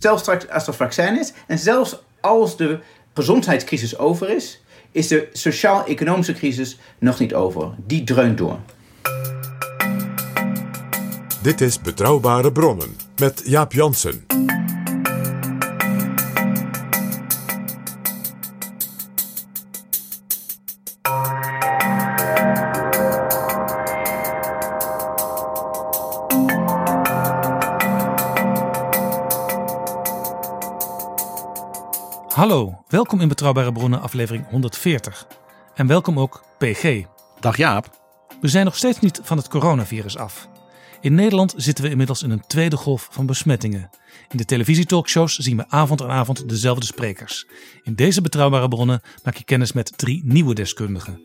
Zelfs straks als er vaccin is en zelfs als de gezondheidscrisis over is, is de sociaal-economische crisis nog niet over. Die dreunt door. Dit is Betrouwbare Bronnen met Jaap Jansen. Welkom in Betrouwbare Bronnen aflevering 140. En welkom ook PG. Dag Jaap. We zijn nog steeds niet van het coronavirus af. In Nederland zitten we inmiddels in een tweede golf van besmettingen. In de televisietalkshows zien we avond aan avond dezelfde sprekers. In deze Betrouwbare Bronnen maak je kennis met drie nieuwe deskundigen.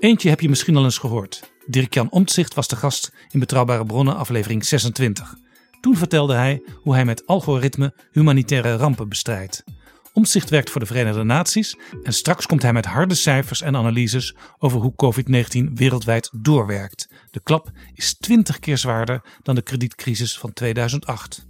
Eentje heb je misschien al eens gehoord. Dirk-Jan Omtzigt was de gast in Betrouwbare Bronnen aflevering 26. Toen vertelde hij hoe hij met algoritme humanitaire rampen bestrijdt. Omtzigt werkt voor de Verenigde Naties en straks komt hij met harde cijfers en analyses over hoe COVID-19 wereldwijd doorwerkt. De klap is 20 keer zwaarder dan de kredietcrisis van 2008.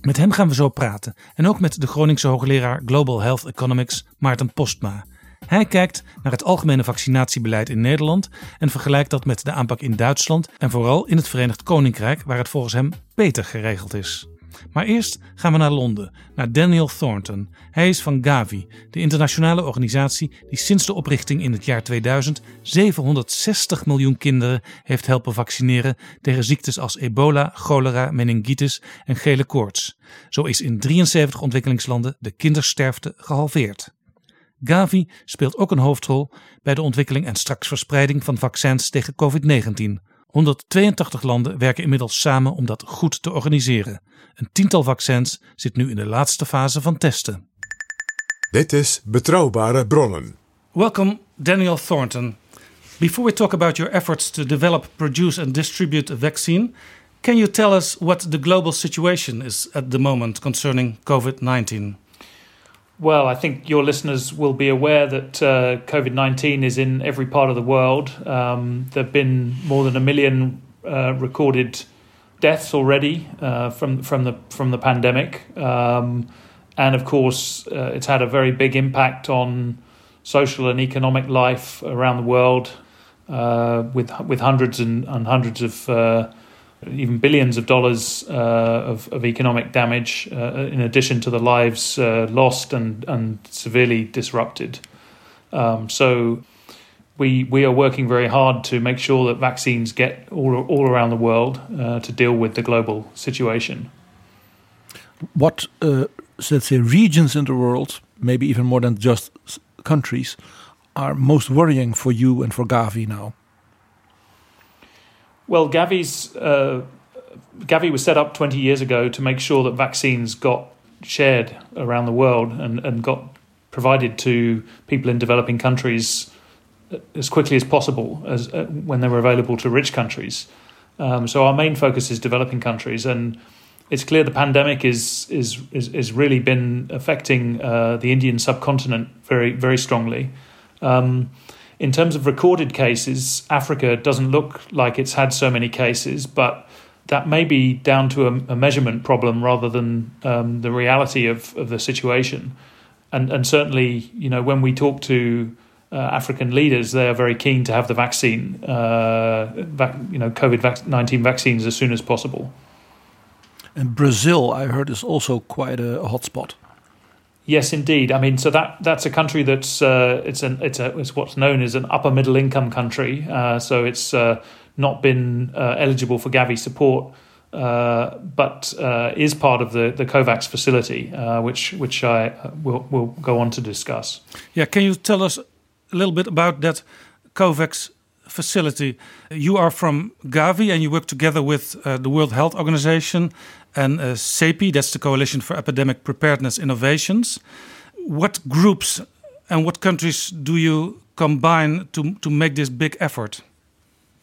Met hem gaan we zo praten en ook met de Groningse hoogleraar Global Health Economics Maarten Postma. Hij kijkt naar het algemene vaccinatiebeleid in Nederland en vergelijkt dat met de aanpak in Duitsland en vooral in het Verenigd Koninkrijk, waar het volgens hem beter geregeld is. Maar eerst gaan we naar Londen, naar Daniel Thornton. Hij is van Gavi, de internationale organisatie die sinds de oprichting in het jaar 2000 760 miljoen kinderen heeft helpen vaccineren tegen ziektes als ebola, cholera, meningitis en gele koorts. Zo is in 73 ontwikkelingslanden de kindersterfte gehalveerd. Gavi speelt ook een hoofdrol bij de ontwikkeling en straks verspreiding van vaccins tegen COVID-19. 182 landen werken inmiddels samen om dat goed te organiseren. Een tiental vaccins zit nu in de laatste fase van testen. Dit is Betrouwbare Bronnen. Welcome, Daniel Thornton. Before we talk about your efforts to develop, produce, and distribute a vaccine, can you tell us what the global situation is at the moment concerning COVID 19? Well, I think your listeners will be aware that uh, COVID 19 is in every part of the world. Um, there have been more than a million uh, recorded deaths already uh, from, from, the, from the pandemic. Um, and of course, uh, it's had a very big impact on social and economic life around the world uh, with, with hundreds and, and hundreds of uh, even billions of dollars uh, of, of economic damage, uh, in addition to the lives uh, lost and, and severely disrupted. Um, so we we are working very hard to make sure that vaccines get all, all around the world uh, to deal with the global situation. What, uh, let's say, regions in the world, maybe even more than just countries, are most worrying for you and for Gavi now? Well, Gavi's uh, Gavi was set up 20 years ago to make sure that vaccines got shared around the world and, and got provided to people in developing countries as quickly as possible as uh, when they were available to rich countries. Um, so our main focus is developing countries, and it's clear the pandemic is is is, is really been affecting uh, the Indian subcontinent very very strongly. Um, in terms of recorded cases, Africa doesn't look like it's had so many cases, but that may be down to a, a measurement problem rather than um, the reality of, of the situation. And and certainly, you know, when we talk to uh, African leaders, they are very keen to have the vaccine, uh, vac- you know, COVID nineteen vaccines as soon as possible. And Brazil, I heard, is also quite a hotspot. Yes, indeed. I mean, so that that's a country that's uh, it's an it's a it's what's known as an upper middle income country. Uh, so it's uh, not been uh, eligible for Gavi support, uh, but uh, is part of the the COVAX facility, which which I will will go on to discuss. Yeah, can you tell us a little bit about that COVAX facility? You are from Gavi, and you work together with the World Health Organization and uh, CEPI, that's the Coalition for Epidemic Preparedness Innovations. What groups and what countries do you combine to, to make this big effort?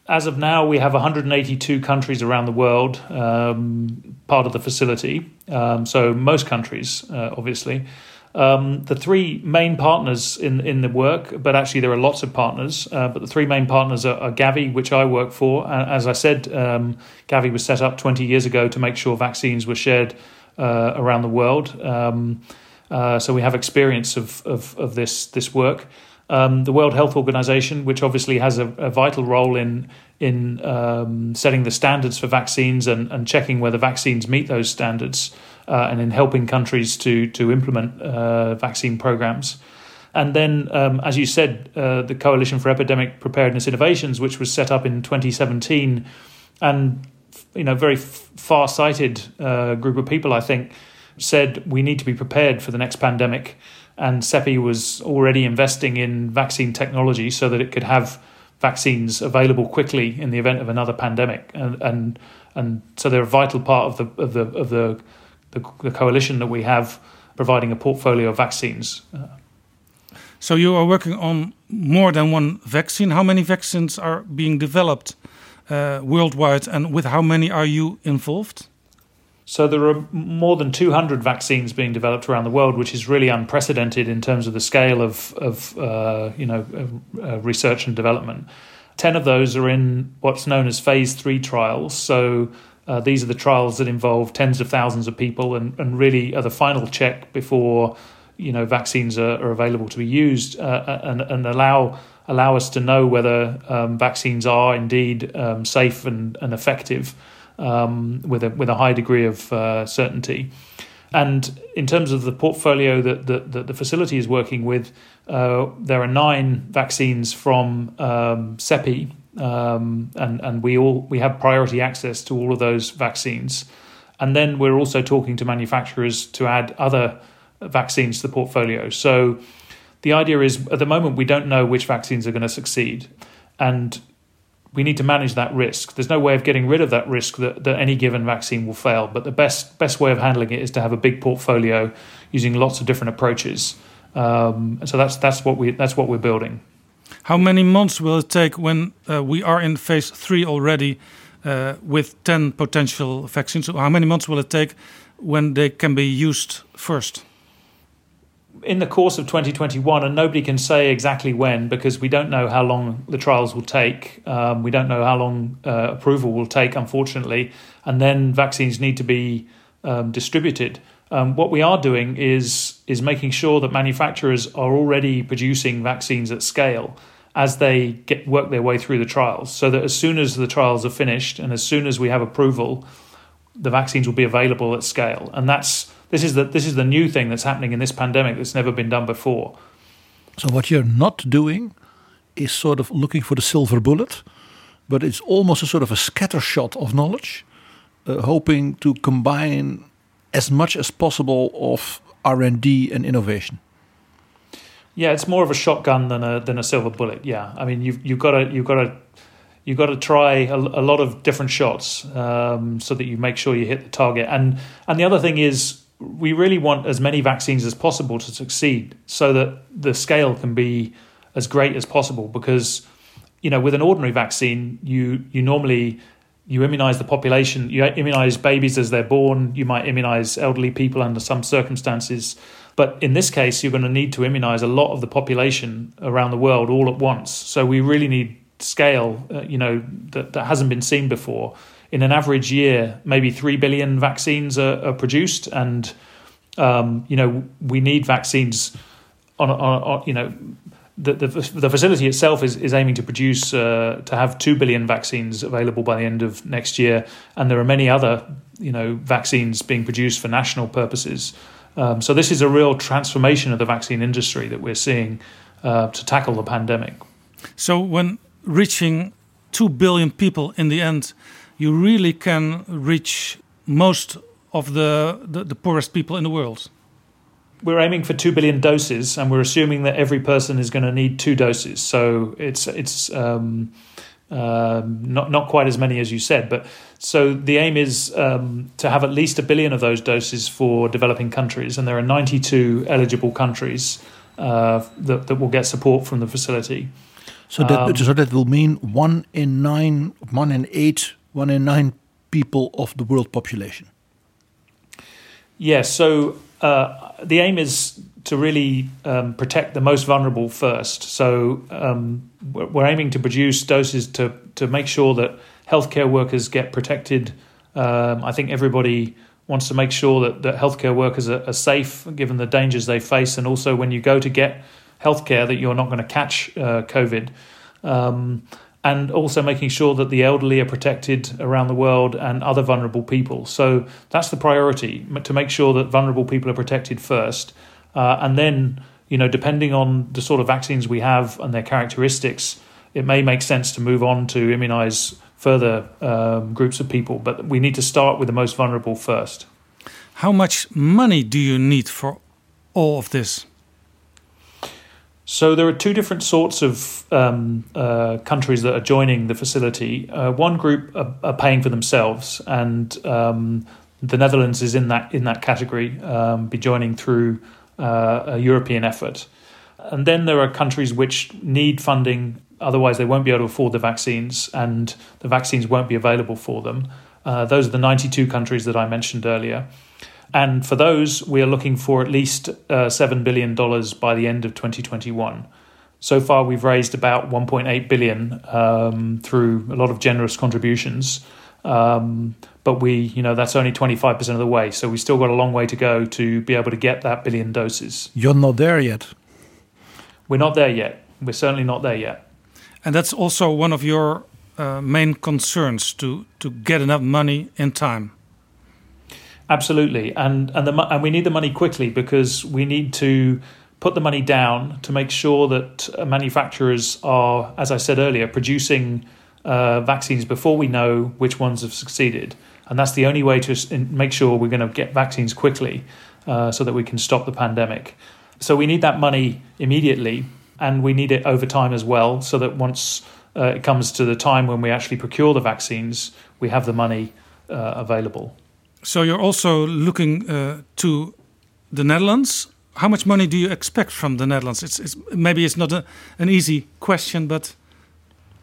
As of now, we have 182 countries around the world um, part of the facility. Um, so, most countries, uh, obviously. Um, the three main partners in in the work, but actually there are lots of partners. Uh, but the three main partners are, are, Gavi, which I work for. As I said, um, Gavi was set up 20 years ago to make sure vaccines were shared uh, around the world. Um, uh, so we have experience of of, of this this work. Um, the World Health Organization, which obviously has a, a vital role in in um, setting the standards for vaccines and, and checking whether vaccines meet those standards uh, and in helping countries to to implement uh, vaccine programs. And then, um, as you said, uh, the Coalition for Epidemic Preparedness Innovations, which was set up in 2017, and you know, very f- far-sighted uh, group of people, I think, said we need to be prepared for the next pandemic. And CEPI was already investing in vaccine technology so that it could have vaccines available quickly in the event of another pandemic. And and and so they're a vital part of the of the of the the, the coalition that we have providing a portfolio of vaccines. So you are working on more than one vaccine. How many vaccines are being developed uh, worldwide, and with how many are you involved? So there are more than 200 vaccines being developed around the world, which is really unprecedented in terms of the scale of, of uh, you know uh, research and development. Ten of those are in what's known as phase three trials. So uh, these are the trials that involve tens of thousands of people and, and really are the final check before you know vaccines are, are available to be used uh, uh, and, and allow allow us to know whether um, vaccines are indeed um, safe and, and effective um, with a with a high degree of uh, certainty. And in terms of the portfolio that, that, that the facility is working with, uh, there are nine vaccines from um, CEPI, um, and and we all we have priority access to all of those vaccines, and then we're also talking to manufacturers to add other vaccines to the portfolio. So the idea is at the moment we don't know which vaccines are going to succeed, and we need to manage that risk. There's no way of getting rid of that risk that, that any given vaccine will fail, but the best best way of handling it is to have a big portfolio using lots of different approaches. Um, so that's that's what we that's what we're building. How many months will it take when uh, we are in phase three already uh, with 10 potential vaccines? How many months will it take when they can be used first? In the course of 2021, and nobody can say exactly when because we don't know how long the trials will take. Um, we don't know how long uh, approval will take, unfortunately. And then vaccines need to be um, distributed. Um, what we are doing is is making sure that manufacturers are already producing vaccines at scale as they get work their way through the trials, so that as soon as the trials are finished and as soon as we have approval, the vaccines will be available at scale. And that's this is the this is the new thing that's happening in this pandemic that's never been done before. So what you're not doing is sort of looking for the silver bullet, but it's almost a sort of a scattershot of knowledge, uh, hoping to combine as much as possible of R&D and innovation. Yeah, it's more of a shotgun than a than a silver bullet. Yeah, I mean you've you've got to you've got to you've got to try a, a lot of different shots um, so that you make sure you hit the target. And and the other thing is we really want as many vaccines as possible to succeed, so that the scale can be as great as possible. Because you know with an ordinary vaccine, you you normally you immunize the population, you immunize babies as they're born, you might immunize elderly people under some circumstances. But in this case, you're going to need to immunize a lot of the population around the world all at once. So we really need scale, uh, you know, that, that hasn't been seen before. In an average year, maybe 3 billion vaccines are, are produced. And, um, you know, we need vaccines on, on, on, you know, the, the, the facility itself is, is aiming to produce uh, to have two billion vaccines available by the end of next year, and there are many other you know vaccines being produced for national purposes. Um, so this is a real transformation of the vaccine industry that we're seeing uh, to tackle the pandemic. So when reaching two billion people in the end, you really can reach most of the, the, the poorest people in the world we're aiming for two billion doses, and we're assuming that every person is going to need two doses. So it's it's um, uh, not not quite as many as you said, but so the aim is um, to have at least a billion of those doses for developing countries, and there are 92 eligible countries uh, that that will get support from the facility. So that um, so that will mean one in nine, one in eight, one in nine people of the world population. Yes. So uh, the aim is to really um, protect the most vulnerable first. So um, we're aiming to produce doses to to make sure that healthcare workers get protected. Um, I think everybody wants to make sure that, that healthcare workers are, are, safe given the dangers they face, and also when you go to get healthcare that you're not going to catch uh, COVID. Um, and also making sure that the elderly are protected around the world and other vulnerable people. So that's the priority to make sure that vulnerable people are protected first, uh, and then you know depending on the sort of vaccines we have and their characteristics, it may make sense to move on to immunize further um, groups of people. But we need to start with the most vulnerable first. How much money do you need for all of this? So there are two different sorts of um, uh, countries that are joining the facility. Uh, one group are, are, paying for themselves, and um, the Netherlands is in that in that category, um, be joining through uh, a European effort. And then there are countries which need funding, otherwise they won't be able to afford the vaccines, and the vaccines won't be available for them. Uh, those are the 92 countries that I mentioned earlier. And for those, we are looking for at least uh, $7 billion by the end of 2021. So far, we've raised about 1.8 billion um, through a lot of generous contributions. Um, but we, you know, that's only 25% of the way. So we still got a long way to go to be able to get that billion doses. You're not there yet. We're not there yet. We're certainly not there yet. And that's also one of your uh, main concerns to, to get enough money in time. Absolutely, and and the and we need the money quickly because we need to put the money down to make sure that uh, manufacturers are, as I said earlier, producing uh, vaccines before we know which ones have succeeded, and that's the only way to make sure we're going to get vaccines quickly, uh, so that we can stop the pandemic. So we need that money immediately, and we need it over time as well, so that once uh, it comes to the time when we actually procure the vaccines, we have the money uh, available. So you're also looking uh, to the Netherlands. How much money do you expect from the Netherlands? It's, it's maybe it's not a, an easy question, but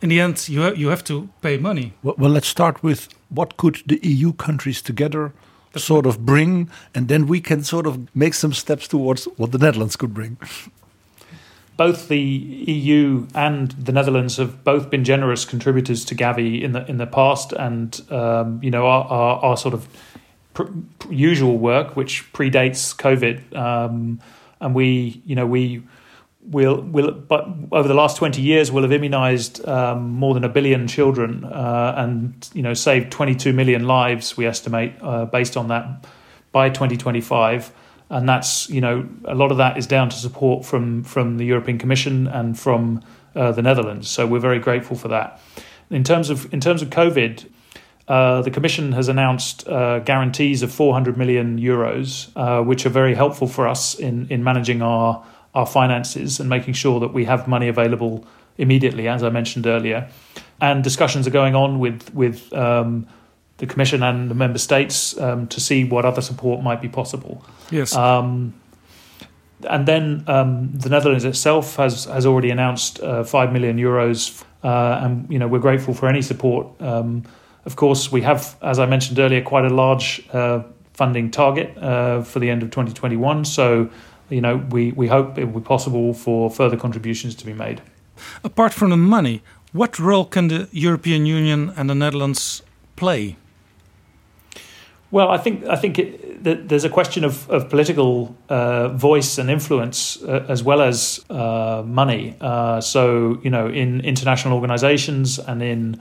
in the end, you ha you have to pay money. Well, well, let's start with what could the EU countries together That's sort of bring, and then we can sort of make some steps towards what the Netherlands could bring. both the EU and the Netherlands have both been generous contributors to Gavi in the in the past, and um, you know are, our, our sort of usual work, which predates COVID, um, and we, you know, we will will but over the last 20 years we'll have immunized um, more than a billion children uh, and you know saved 22 million lives we estimate uh, based on that by 2025 and that's you know a lot of that is down to support from from the European Commission and from uh, the Netherlands. So we're very grateful for that. In terms of in terms of covid uh, the Commission has announced uh, guarantees of 400 million euros, uh, which are very helpful for us in, in managing our, our finances and making sure that we have money available immediately, as I mentioned earlier. And discussions are going on with, with um, the Commission and the Member States um, to see what other support might be possible. Yes. Um, and then um, the Netherlands itself has, has already announced uh, 5 million euros. Uh, and, you know, we're grateful for any support um, of course, we have, as I mentioned earlier, quite a large uh, funding target uh, for the end of 2021. So, you know, we, we hope it will be possible for further contributions to be made. Apart from the money, what role can the European Union and the Netherlands play? Well, I think I think it, th- there's a question of, of political uh, voice and influence uh, as well as uh, money. Uh, so you know, in international organisations and in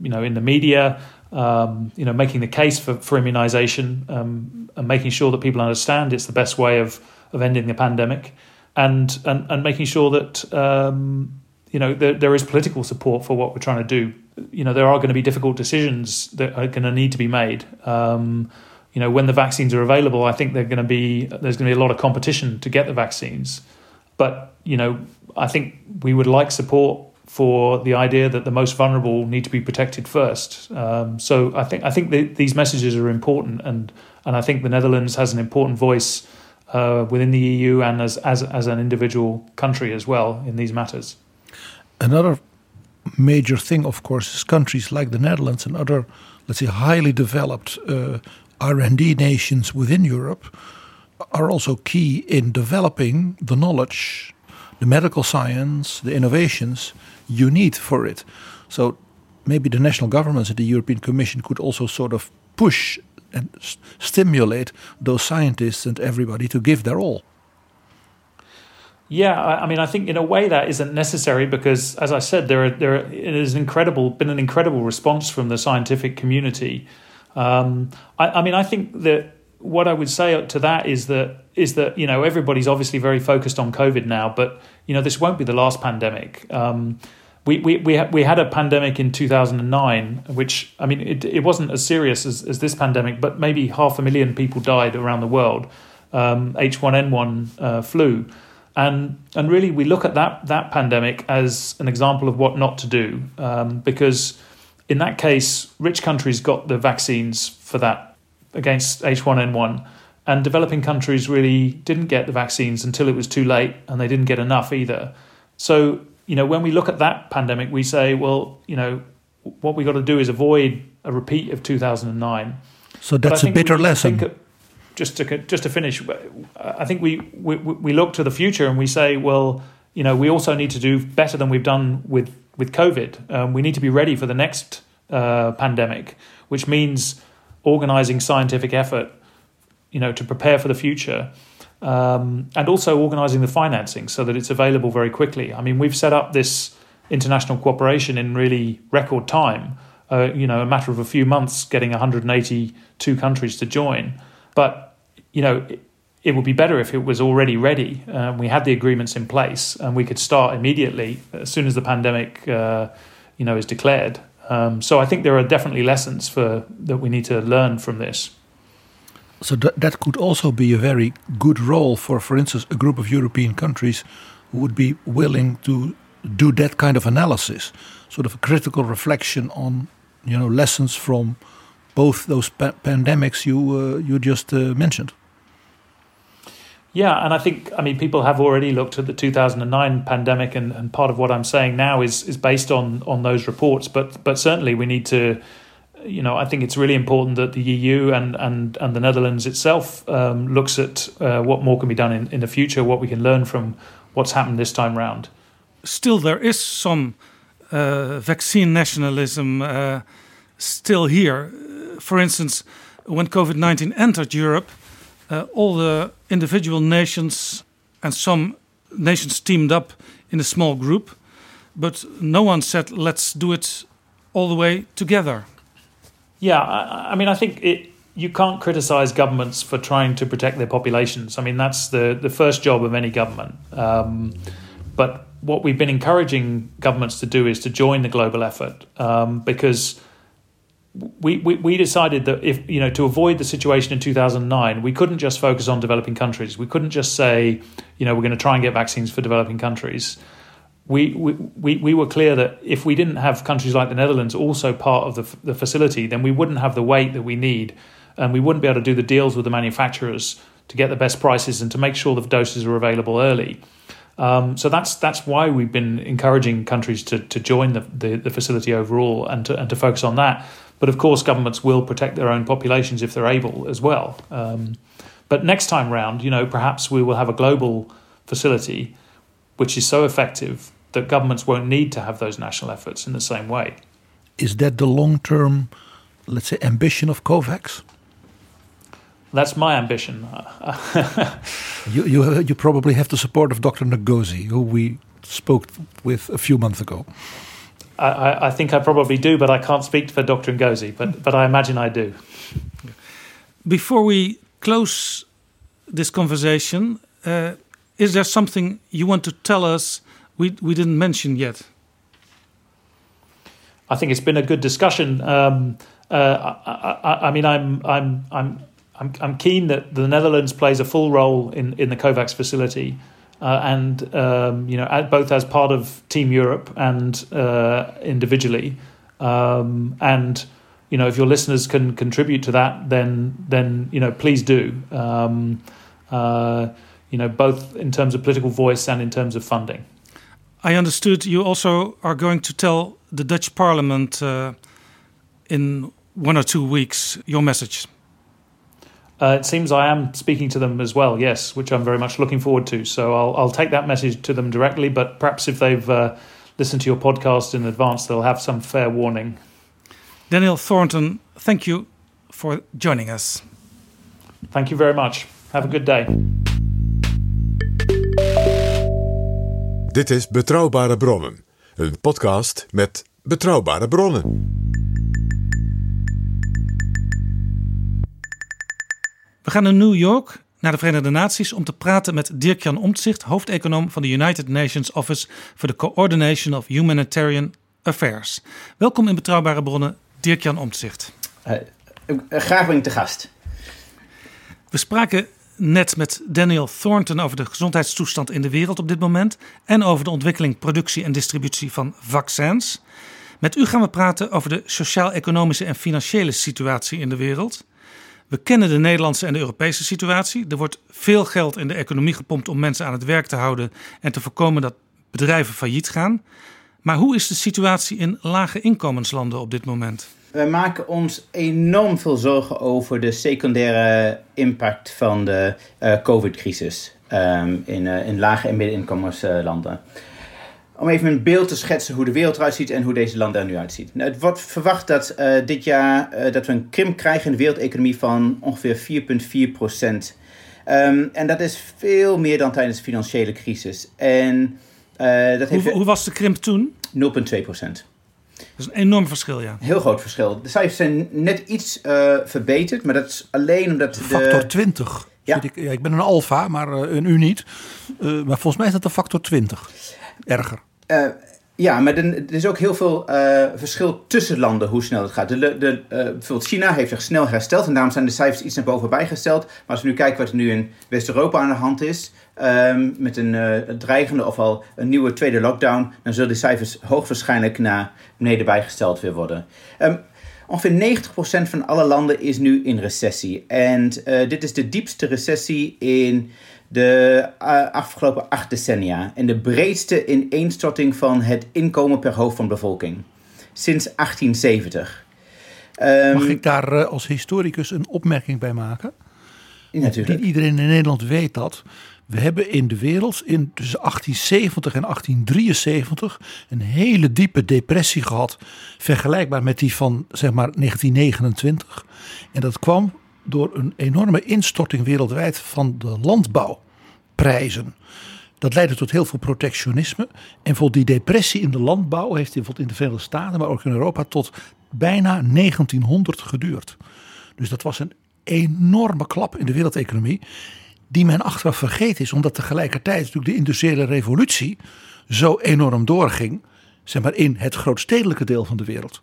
you know in the media, um, you know, making the case for, for immunisation um, and making sure that people understand it's the best way of of ending the pandemic, and and, and making sure that um, you know there, there is political support for what we're trying to do you know there are going to be difficult decisions that are going to need to be made. Um, you know, when the vaccines are available, I think they're going to be there's going to be a lot of competition to get the vaccines. But you know, I think we would like support for the idea that the most vulnerable need to be protected first. Um, so I think I think the, these messages are important, and and I think the Netherlands has an important voice uh, within the EU and as as as an individual country as well in these matters. Another major thing, of course, is countries like the Netherlands and other, let's say, highly developed uh, R&D nations within Europe are also key in developing the knowledge, the medical science, the innovations you need for it. So maybe the national governments and the European Commission could also sort of push and stimulate those scientists and everybody to give their all. Yeah, I, I, mean, I think in a way that isn't necessary because, as I said, there are, there are, it has incredible been an incredible response from the scientific community. Um, I, I mean, I think that what I would say to that is that is that you know everybody's obviously very focused on COVID now, but you know this won't be the last pandemic. Um, we we we, we had a pandemic in 2009, which I mean it it wasn't as serious as, as this pandemic, but maybe half a million people died around the world. Um, H1N1 uh, flu. And and really, we look at that that pandemic as an example of what not to do, um, because in that case, rich countries got the vaccines for that against H1N1, and developing countries really didn't get the vaccines until it was too late, and they didn't get enough either. So you know, when we look at that pandemic, we say, well, you know, what we got to do is avoid a repeat of 2009. So that's a bitter lesson just to just to finish, I think we, we we look to the future and we say, well, you know, we also need to do better than we've done with with COVID. Um, we need to be ready for the next uh, pandemic, which means organizing scientific effort, you know, to prepare for the future. Um, and also organizing the financing so that it's available very quickly. I mean, we've set up this international cooperation in really record time. Uh, you know, a matter of a few months, getting 182 countries to join. But you know, it, it would be better if it was already ready. Um, we had the agreements in place, and we could start immediately as soon as the pandemic, uh, you know, is declared. Um, so I think there are definitely lessons for that we need to learn from this. So th- that could also be a very good role for, for instance, a group of European countries who would be willing to do that kind of analysis, sort of a critical reflection on, you know, lessons from both those pa- pandemics you uh, you just uh, mentioned. Yeah, and I think I mean people have already looked at the 2009 pandemic, and, and part of what I'm saying now is is based on on those reports. But but certainly we need to, you know, I think it's really important that the EU and and and the Netherlands itself um, looks at uh, what more can be done in in the future, what we can learn from what's happened this time round. Still, there is some uh, vaccine nationalism uh, still here. For instance, when COVID 19 entered Europe uh, all the individual nations and some nations teamed up in a small group, but no one said, let's do it all the way together. Yeah, I, I mean, I think it, you can't criticize governments for trying to protect their populations. I mean, that's the, the first job of any government. Um, but what we've been encouraging governments to do is to join the global effort um, because we, we, we decided that if you know to avoid the situation in 2009 we couldn't just focus on developing countries we couldn't just say you know we're going to try and get vaccines for developing countries we, we, we were clear that if we didn't have countries like the Netherlands also part of the, the facility, then we wouldn't have the weight that we need, and we wouldn't be able to do the deals with the manufacturers to get the best prices and to make sure the doses are available early. Um, so that's that's why we've been encouraging countries to, to join the, the, the facility overall and to, and to focus on that. But of course, governments will protect their own populations if they're able as well. Um, but next time round, you know, perhaps we will have a global facility which is so effective that governments won't need to have those national efforts in the same way. Is that the long term, let's say, ambition of COVAX? that's my ambition. you, you, you probably have the support of Dr. Ngozi, who we spoke with a few months ago. I, I, think I probably do, but I can't speak for Dr. Ngozi, but, but I imagine I do. Before we close this conversation, uh, is there something you want to tell us we, we didn't mention yet? I think it's been a good discussion. Um, uh, I, I, I, mean, I'm, I'm, I'm, I'm, keen that the Netherlands plays a full role in, in the COVAX facility. Uh, and um, you know, both as part of Team Europe and uh, individually, um, and you know, if your listeners can contribute to that, then then you know, please do. Um, uh, you know, both in terms of political voice and in terms of funding. I understood you also are going to tell the Dutch Parliament uh, in one or two weeks your message. Uh, it seems I am speaking to them as well, yes, which I'm very much looking forward to. So I'll, I'll take that message to them directly, but perhaps if they've uh, listened to your podcast in advance, they'll have some fair warning. Daniel Thornton, thank you for joining us. Thank you very much. Have a good day. Dit is Betrouwbare Bronnen, een podcast met betrouwbare bronnen. We gaan naar New York, naar de Verenigde Naties, om te praten met Dirk-Jan Omtzigt, hoofdeconoom van de United Nations Office for the Coordination of Humanitarian Affairs. Welkom in Betrouwbare Bronnen, Dirk-Jan Omtzigt. Uh, graag ben ik te gast. We spraken net met Daniel Thornton over de gezondheidstoestand in de wereld op dit moment en over de ontwikkeling, productie en distributie van vaccins. Met u gaan we praten over de sociaal-economische en financiële situatie in de wereld. We kennen de Nederlandse en de Europese situatie. Er wordt veel geld in de economie gepompt om mensen aan het werk te houden en te voorkomen dat bedrijven failliet gaan. Maar hoe is de situatie in lage inkomenslanden op dit moment? We maken ons enorm veel zorgen over de secundaire impact van de uh, COVID-crisis um, in, uh, in lage en middeninkomenslanden. Om even een beeld te schetsen hoe de wereld eruit ziet en hoe deze landen er nu uitziet. Nou, het wordt verwacht dat uh, dit jaar dat we een krimp krijgen in de wereldeconomie van ongeveer 4,4 procent. Um, en dat is veel meer dan tijdens de financiële crisis. En, dat heeft... hoe, hoe was de krimp toen? 0,2 procent. Dat is een enorm verschil, ja. Heel groot verschil. De cijfers zijn net iets uh, verbeterd, maar dat is alleen omdat. De factor 20. Ja. Ik, ja, ik ben een alfa, maar uh, een u niet. Uh, maar volgens mij is dat een factor 20. Erger. ja, maar er is ook heel veel verschil tussen landen hoe snel het gaat. De, de, bijvoorbeeld China heeft zich snel hersteld en daarom zijn de cijfers iets naar boven bijgesteld. Maar als we nu kijken wat er nu in West-Europa aan de hand is, Um, met een uh, dreigende of al een nieuwe tweede lockdown, dan zullen de cijfers hoogwaarschijnlijk naar beneden bijgesteld weer worden. Um, ongeveer 90% van alle landen is nu in recessie. En uh, dit is de diepste recessie in de uh, afgelopen acht decennia. En de breedste ineenstorting van het inkomen per hoofd van bevolking. Sinds 1870. Um, Mag ik daar als historicus een opmerking bij maken? Natuurlijk. Niet iedereen in Nederland weet dat. We hebben in de wereld in tussen 1870 en 1873 een hele diepe depressie gehad, vergelijkbaar met die van zeg maar 1929. En dat kwam door een enorme instorting wereldwijd van de landbouwprijzen. Dat leidde tot heel veel protectionisme. En voor die depressie in de landbouw heeft in de Verenigde Staten, maar ook in Europa, tot bijna 1900 geduurd. Dus dat was een enorme klap in de wereldeconomie die men achteraf vergeten is, omdat tegelijkertijd natuurlijk de industriële revolutie zo enorm doorging, zeg maar in het grootstedelijke deel van de wereld.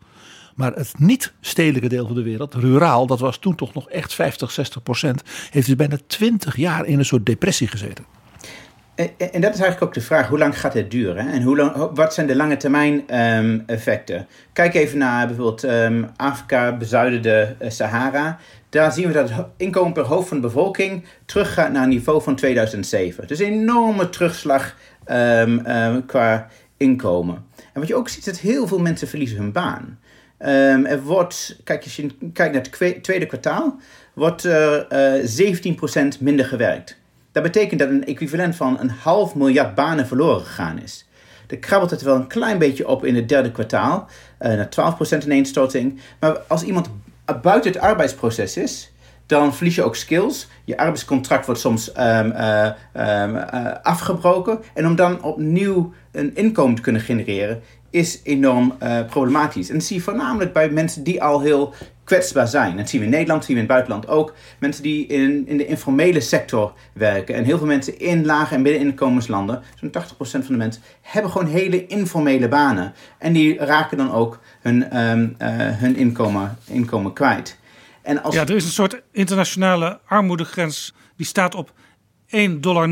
Maar het niet-stedelijke deel van de wereld, ruraal, dat was toen toch nog echt 50, 60 procent, heeft dus bijna 20 jaar in een soort depressie gezeten. En, dat is eigenlijk ook de vraag, hoe lang gaat het duren? En hoe wat zijn de lange termijn um, effecten? Kijk even naar bijvoorbeeld um, Afrika, bezuidende uh, Sahara. Daar zien we dat het inkomen per hoofd van de bevolking teruggaat naar het niveau van 2007. Dus een enorme terugslag um, qua inkomen. En wat je ook ziet, dat heel veel mensen verliezen hun baan. Er wordt, kijk, als je kijkt naar het tweede kwartaal, wordt er uh, 17% minder gewerkt. Dat betekent dat een equivalent van een half miljard banen verloren gegaan is. Er krabbelt het wel een klein beetje op in het derde kwartaal, uh, naar 12% ineenstorting. Maar als iemand buiten het arbeidsproces is, dan verlies je ook skills. Je arbeidscontract wordt soms um, uh, um, uh, afgebroken. En om dan opnieuw een inkomen te kunnen genereren, is enorm problematisch. En dat zie je voornamelijk bij mensen die al heel kwetsbaar zijn. Dat zien we in Nederland, zien we in het buitenland ook. Mensen die in, in de informele sector werken. En heel veel mensen in lage en middeninkomenslanden, zo'n 80% van de mensen, hebben gewoon hele informele banen. En die raken dan ook hun, um, uh, hun inkomen, inkomen kwijt. En als... Ja, er is een soort internationale armoedegrens. Die staat op 1,90 dollar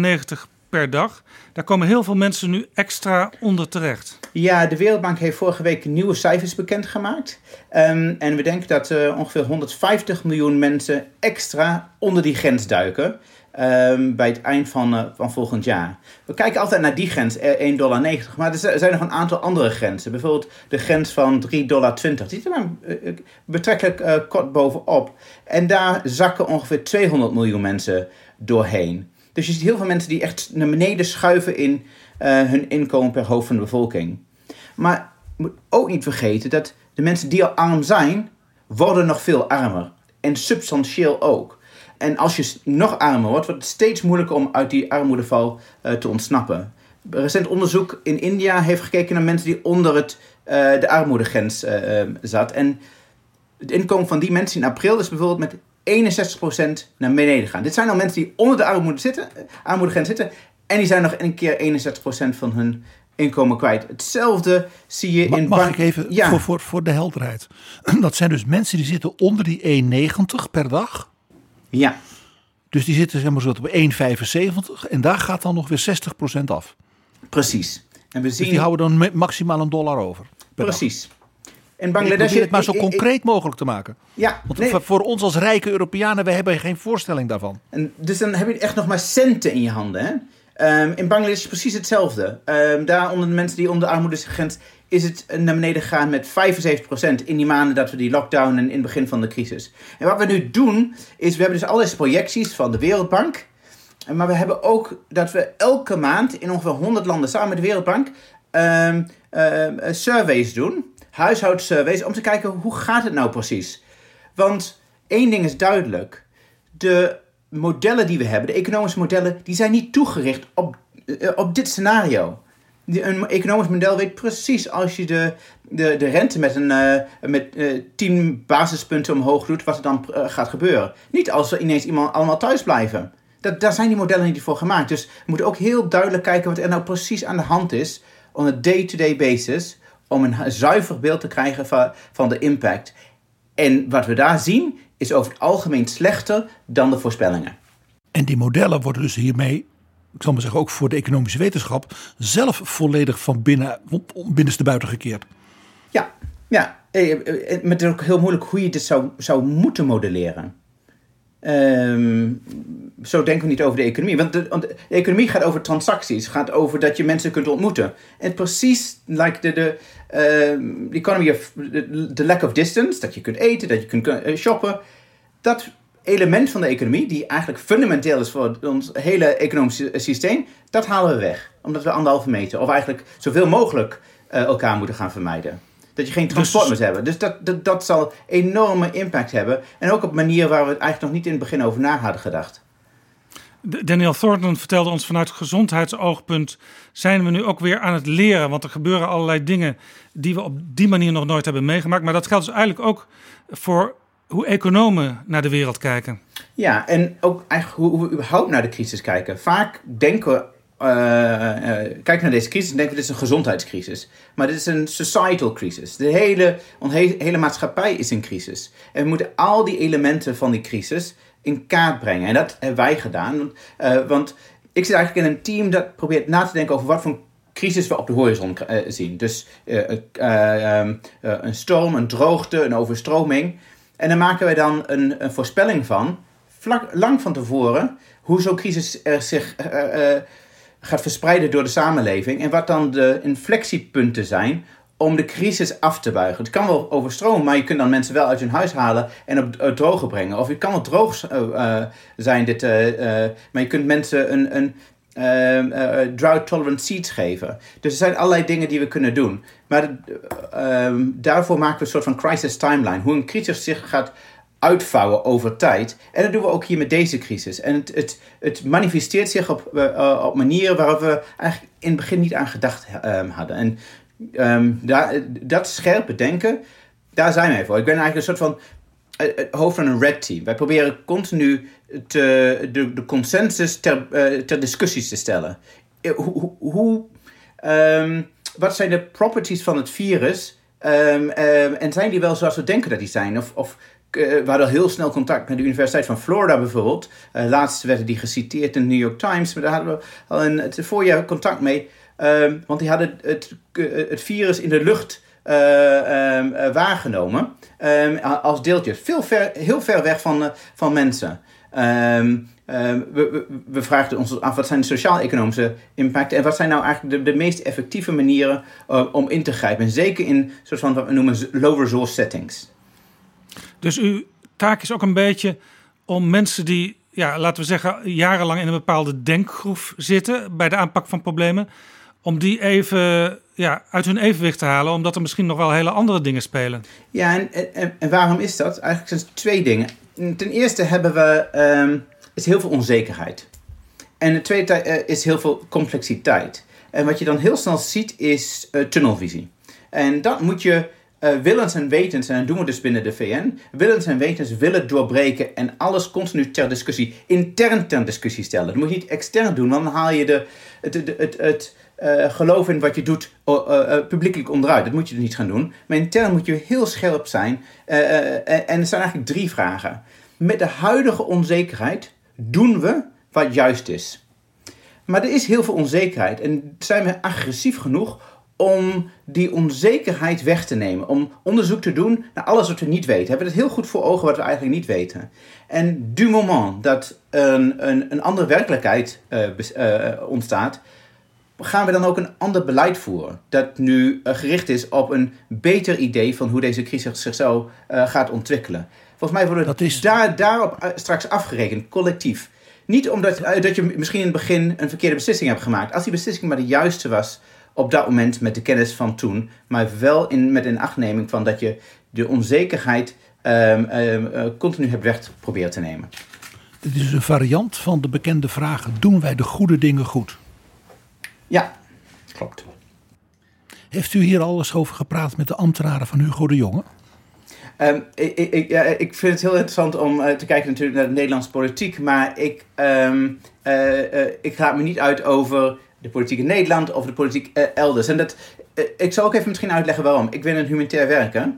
per dag. Daar komen heel veel mensen nu extra onder terecht. Ja, de Wereldbank heeft vorige week nieuwe cijfers bekendgemaakt. Um, en we denken dat uh, ongeveer 150 miljoen mensen extra onder die grens duiken. Um, bij het eind van, uh, van volgend jaar. We kijken altijd naar die grens, 1,90 eh, dollar. Maar er zijn nog een aantal andere grenzen. Bijvoorbeeld de grens van 3,20 dollar. Die zit er uh, betrekkelijk kort bovenop. En daar zakken ongeveer 200 miljoen mensen doorheen. Dus je ziet heel veel mensen die echt naar beneden schuiven in uh, hun inkomen per hoofd van de bevolking. Maar je moet ook niet vergeten dat de mensen die al arm zijn, worden nog veel armer. En substantieel ook. En als je nog armer wordt, wordt het steeds moeilijker om uit die armoedeval uh, te ontsnappen. Recent onderzoek in India heeft gekeken naar mensen die onder het, uh, de armoedegrens uh, zat. En het inkomen van die mensen in april is bijvoorbeeld met 61% naar beneden gaan. Dit zijn al mensen die onder de armoede zitten, armoedegrens zitten. En die zijn nog een keer 61% van hun inkomen kwijt. Hetzelfde zie je in... Mag ik even ja. voor, voor, voor de helderheid. Dat zijn dus mensen die zitten onder die 1,90 per dag. Ja. Dus die zitten zeg maar zo op 1,75 en daar gaat dan nog weer 60% af. Precies. En we zien... Dus die houden dan maximaal een dollar over. Precies. Dag. In Bangladesh. Ik het maar zo concreet mogelijk te maken. Ja, Want nee. voor ons als rijke Europeanen, we hebben geen voorstelling daarvan. En dus dan heb je echt nog maar centen in je handen. Hè? Um, in Bangladesh is het precies hetzelfde. Um, daar onder de mensen die onder de armoedegrens is het naar beneden gegaan met 75% in die maanden dat we die lockdown en in het begin van de crisis. En wat we nu doen, is we hebben dus al deze projecties van de Wereldbank. Maar we hebben ook dat we elke maand in ongeveer 100 landen samen met de Wereldbank um, uh, surveys doen huishoudsurveys om te kijken hoe gaat het nou precies. Want één ding is duidelijk. De modellen die we hebben, de economische modellen, die zijn niet toegericht op, uh, op dit scenario. Een economisch model weet precies als je de, de, de rente met, een, uh, met uh, 10 basispunten omhoog doet, wat er dan gaat gebeuren. Niet als er ineens iemand allemaal thuis blijven. Dat, daar zijn die modellen niet voor gemaakt. Dus we moeten ook heel duidelijk kijken wat er nou precies aan de hand is. On a day-to-day -day basis om een zuiver beeld te krijgen van, van de impact. En wat we daar zien is over het algemeen slechter dan de voorspellingen. En die modellen worden dus hiermee, ik zal maar zeggen ook voor de economische wetenschap, zelf volledig van binnen, binnenste buiten gekeerd. Ja, ja. Eh, eh, maar het is ook heel moeilijk hoe je dit zou, zou moeten modelleren. Um, zo denken we niet over de economie. Want de, economie gaat over transacties. gaat over dat je mensen kunt ontmoeten. En precies like de, de uh, economy of the lack of distance. Dat je kunt eten, dat je kunt uh, shoppen. Dat element van de economie, die eigenlijk fundamenteel is voor ons hele economische systeem, dat halen we weg. Omdat we anderhalve meter, of eigenlijk zoveel mogelijk uh, elkaar moeten gaan vermijden. Dat je geen transport dus, moet hebben. Dus dat, dat, dat zal enorme impact hebben. En ook op manier waar we het eigenlijk nog niet in het begin over na hadden gedacht. Daniel Thornton vertelde ons vanuit gezondheidsoogpunt zijn we nu ook weer aan het leren. Want er gebeuren allerlei dingen die we op die manier nog nooit hebben meegemaakt. Maar dat geldt dus eigenlijk ook voor hoe economen naar de wereld kijken. Ja, en ook eigenlijk hoe we überhaupt naar de crisis kijken. Vaak denken we uh, uh, kijken naar deze crisis en we dit is een gezondheidscrisis. Maar dit is een societal crisis. De hele, onze hele maatschappij is in crisis. En we moeten al die elementen van die crisis in kaart brengen. En dat hebben wij gedaan. Want ik zit eigenlijk in een team dat probeert na te denken over wat voor crisis we op de horizon zien. Dus um, een storm, een droogte, een overstroming. En dan maken we dan een, een voorspelling van, vlak, lang van tevoren, hoe zo'n crisis zich gaat verspreiden door de samenleving en wat dan de inflectiepunten zijn om de crisis af te buigen. Het kan wel overstromen, maar je kunt dan mensen wel uit hun huis halen en op het droge brengen. Of het kan wel droog uh, zijn, dit, maar je kunt mensen een, een drought-tolerant seeds geven. Dus er zijn allerlei dingen die we kunnen doen. Maar ehm, daarvoor maken we een soort van crisis timeline. Hoe een crisis zich gaat uitvouwen over tijd. En dat doen we ook hier met deze crisis. En het, het, het manifesteert zich op, uh, op manieren waarop we eigenlijk in het begin niet aan gedacht um, hadden. En um, daar, dat scherpe denken, daar zijn wij voor. Ik ben eigenlijk een soort van het hoofd van een red team. Wij proberen continu de, de consensus ter, uh, ter discussie te stellen. Hoe, hoe, um, wat zijn de properties van het virus? En zijn die wel zoals we denken dat die zijn? Of, of we hadden heel snel contact met de Universiteit van Florida bijvoorbeeld. Uh, laatst werden die geciteerd in de New York Times. Maar daar hadden we al een, het voorjaar contact mee. Um, want die hadden het, het virus in de lucht um, waargenomen. Um, als deeltjes. Veel ver, heel ver weg van, van mensen. We, we, we vragen ons af wat zijn de sociaal-economische impacten en wat zijn nou eigenlijk de, de meest effectieve manieren om in te grijpen. En zeker in soort van wat we noemen low resource settings. Dus uw taak is ook een beetje om mensen die, ja, laten we zeggen, jarenlang in een bepaalde denkgroef zitten bij de aanpak van problemen, om die even ja, uit hun evenwicht te halen, omdat er misschien nog wel hele andere dingen spelen. Ja, en, en, en waarom is dat? Eigenlijk zijn het twee dingen. Ten eerste hebben we, um, is heel veel onzekerheid. En de tweede uh, is heel veel complexiteit. En wat je dan heel snel ziet is uh, tunnelvisie. En dat moet je uh, willens en wetens, en dat doen we dus binnen de VN, willens en wetens willen doorbreken en alles continu ter discussie, intern ter discussie stellen. Dat moet je niet extern doen, dan haal je de, het, het, het, uh, geloof in wat je doet uh, publiekelijk onderuit. Dat moet je dus niet gaan doen. Maar intern moet je heel scherp zijn. en er zijn eigenlijk drie vragen. Met de huidige onzekerheid doen we wat juist is. Maar er is heel veel onzekerheid. En zijn we agressief genoeg om die onzekerheid weg te nemen. Om onderzoek te doen naar alles wat we niet weten. Hebben we het heel goed voor ogen wat we eigenlijk niet weten. En du moment dat een, een, een andere werkelijkheid ontstaat gaan we dan ook een ander beleid voeren. Dat nu uh, gericht is op een beter idee van hoe deze crisis zich zo gaat ontwikkelen. Volgens mij worden we is... daar, daarop straks afgerekend, collectief. Niet omdat dat je misschien in het begin een verkeerde beslissing hebt gemaakt. Als die beslissing maar de juiste was op dat moment met de kennis van toen. Maar wel in, met een achtneming van dat je de onzekerheid um, um, continu hebt weg te nemen. Dit is een variant van de bekende vraag: doen wij de goede dingen goed? Ja, klopt. Heeft u hier alles over gepraat met de ambtenaren van Hugo de Jonge? Um, ik, ik, ja, ik vind het heel interessant om uh, te kijken natuurlijk naar de Nederlandse politiek. Maar ik, um, uh, uh, ik ga me niet uit over de politiek in Nederland of de politiek elders. En dat, ik zal ook even misschien uitleggen waarom. Ik ben een humanitair werker.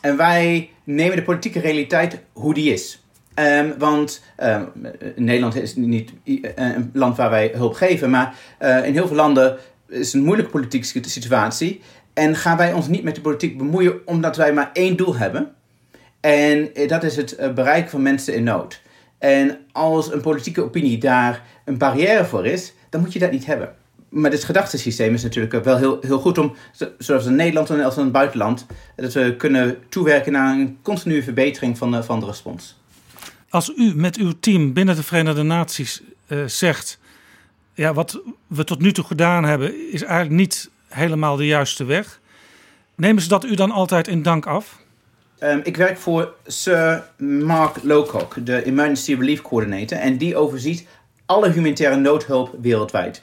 En wij nemen de politieke realiteit hoe die is. Um, want um, Nederland is niet een land waar wij hulp geven, maar in heel veel landen is het een moeilijke politieke situatie. En gaan wij ons niet met de politiek bemoeien omdat wij maar één doel hebben. En dat is het bereiken van mensen in nood. En als een politieke opinie daar een barrière voor is, dan moet je dat niet hebben. Maar dit gedachtesysteem is natuurlijk wel heel, heel goed om, zoals in Nederland en als in het buitenland, dat we kunnen toewerken naar een continue verbetering van de, van de respons. Als u met uw team binnen de Verenigde Naties uh, zegt: ja, wat we tot nu toe gedaan hebben, is eigenlijk niet helemaal de juiste weg. Nemen ze dat u dan altijd in dank af? Um, ik werk voor Sir Mark Lowcock, de Emergency Relief Coordinator, en die overziet alle humanitaire noodhulp wereldwijd.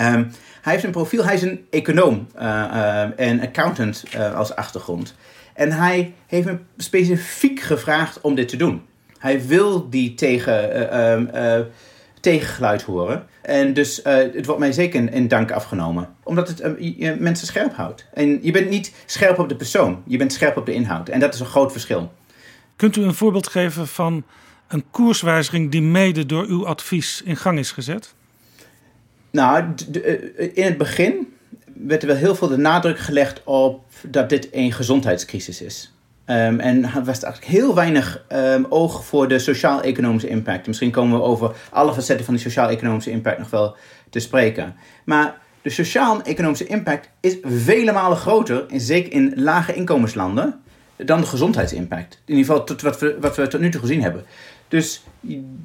Um, hij heeft een profiel, hij is een econoom uh, uh, en accountant uh, als achtergrond. En hij heeft me specifiek gevraagd om dit te doen. Hij wil die tegen, uh, tegengeluid horen. En dus het wordt mij zeker in, in dank afgenomen. Omdat het je mensen scherp houdt. En je bent niet scherp op de persoon, je bent scherp op de inhoud. En dat is een groot verschil. Kunt u een voorbeeld geven van een koerswijziging die mede door uw advies in gang is gezet? Nou, in het begin werd er wel heel veel de nadruk gelegd op dat dit een gezondheidscrisis is. Um, en was eigenlijk heel weinig um, oog voor de sociaal-economische impact. Misschien komen we over alle facetten van die sociaal-economische impact nog wel te spreken. Maar de sociaal-economische impact is vele malen groter, zeker in lage inkomenslanden, dan de gezondheidsimpact. In ieder geval tot wat, we, wat we tot nu toe gezien hebben. Dus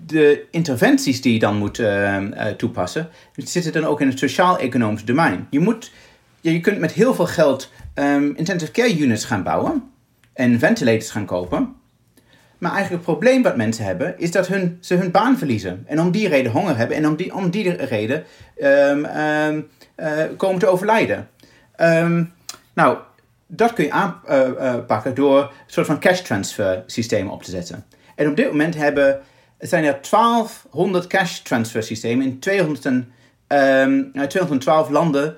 de interventies die je dan moet uh, toepassen, zitten dan ook in het sociaal-economisch domein. Je, moet, je kunt met heel veel geld um, intensive care units gaan bouwen en ventilators gaan kopen. Maar eigenlijk het probleem wat mensen hebben, is dat hun, ze hun baan verliezen. En om die reden honger hebben en om die, om die reden um, um, uh, komen te overlijden. Nou, dat kun je aanpakken door een soort van cash transfer systeem op te zetten. En op dit moment hebben, zijn er 1200 cash transfer systemen in 200 en, 212 landen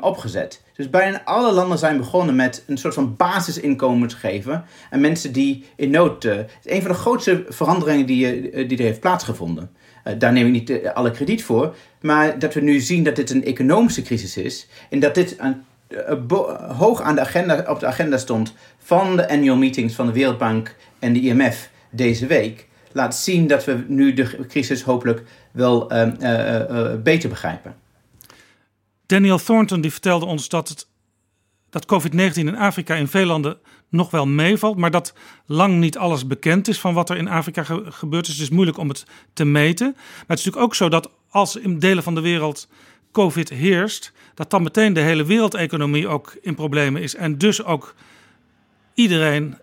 opgezet. Dus bijna alle landen zijn begonnen met een soort van basisinkomen te geven aan mensen die in nood. Uh, het is een van de grootste veranderingen die, uh, die er heeft plaatsgevonden. Uh, daar neem ik niet alle krediet voor, maar dat we nu zien dat dit een economische crisis is en dat dit een, hoog aan de agenda, op de agenda stond van de annual meetings van de Wereldbank en de IMF deze week, laat zien dat we nu de crisis hopelijk wel beter begrijpen. Daniel Thornton die vertelde ons dat, het, dat COVID-19 in Afrika in veel landen nog wel meevalt, maar dat lang niet alles bekend is van wat er in Afrika ge gebeurt. Dus het is moeilijk om het te meten. Maar het is natuurlijk ook zo dat als in delen van de wereld COVID heerst, dat dan meteen de hele wereldeconomie ook in problemen is. En dus ook iedereen,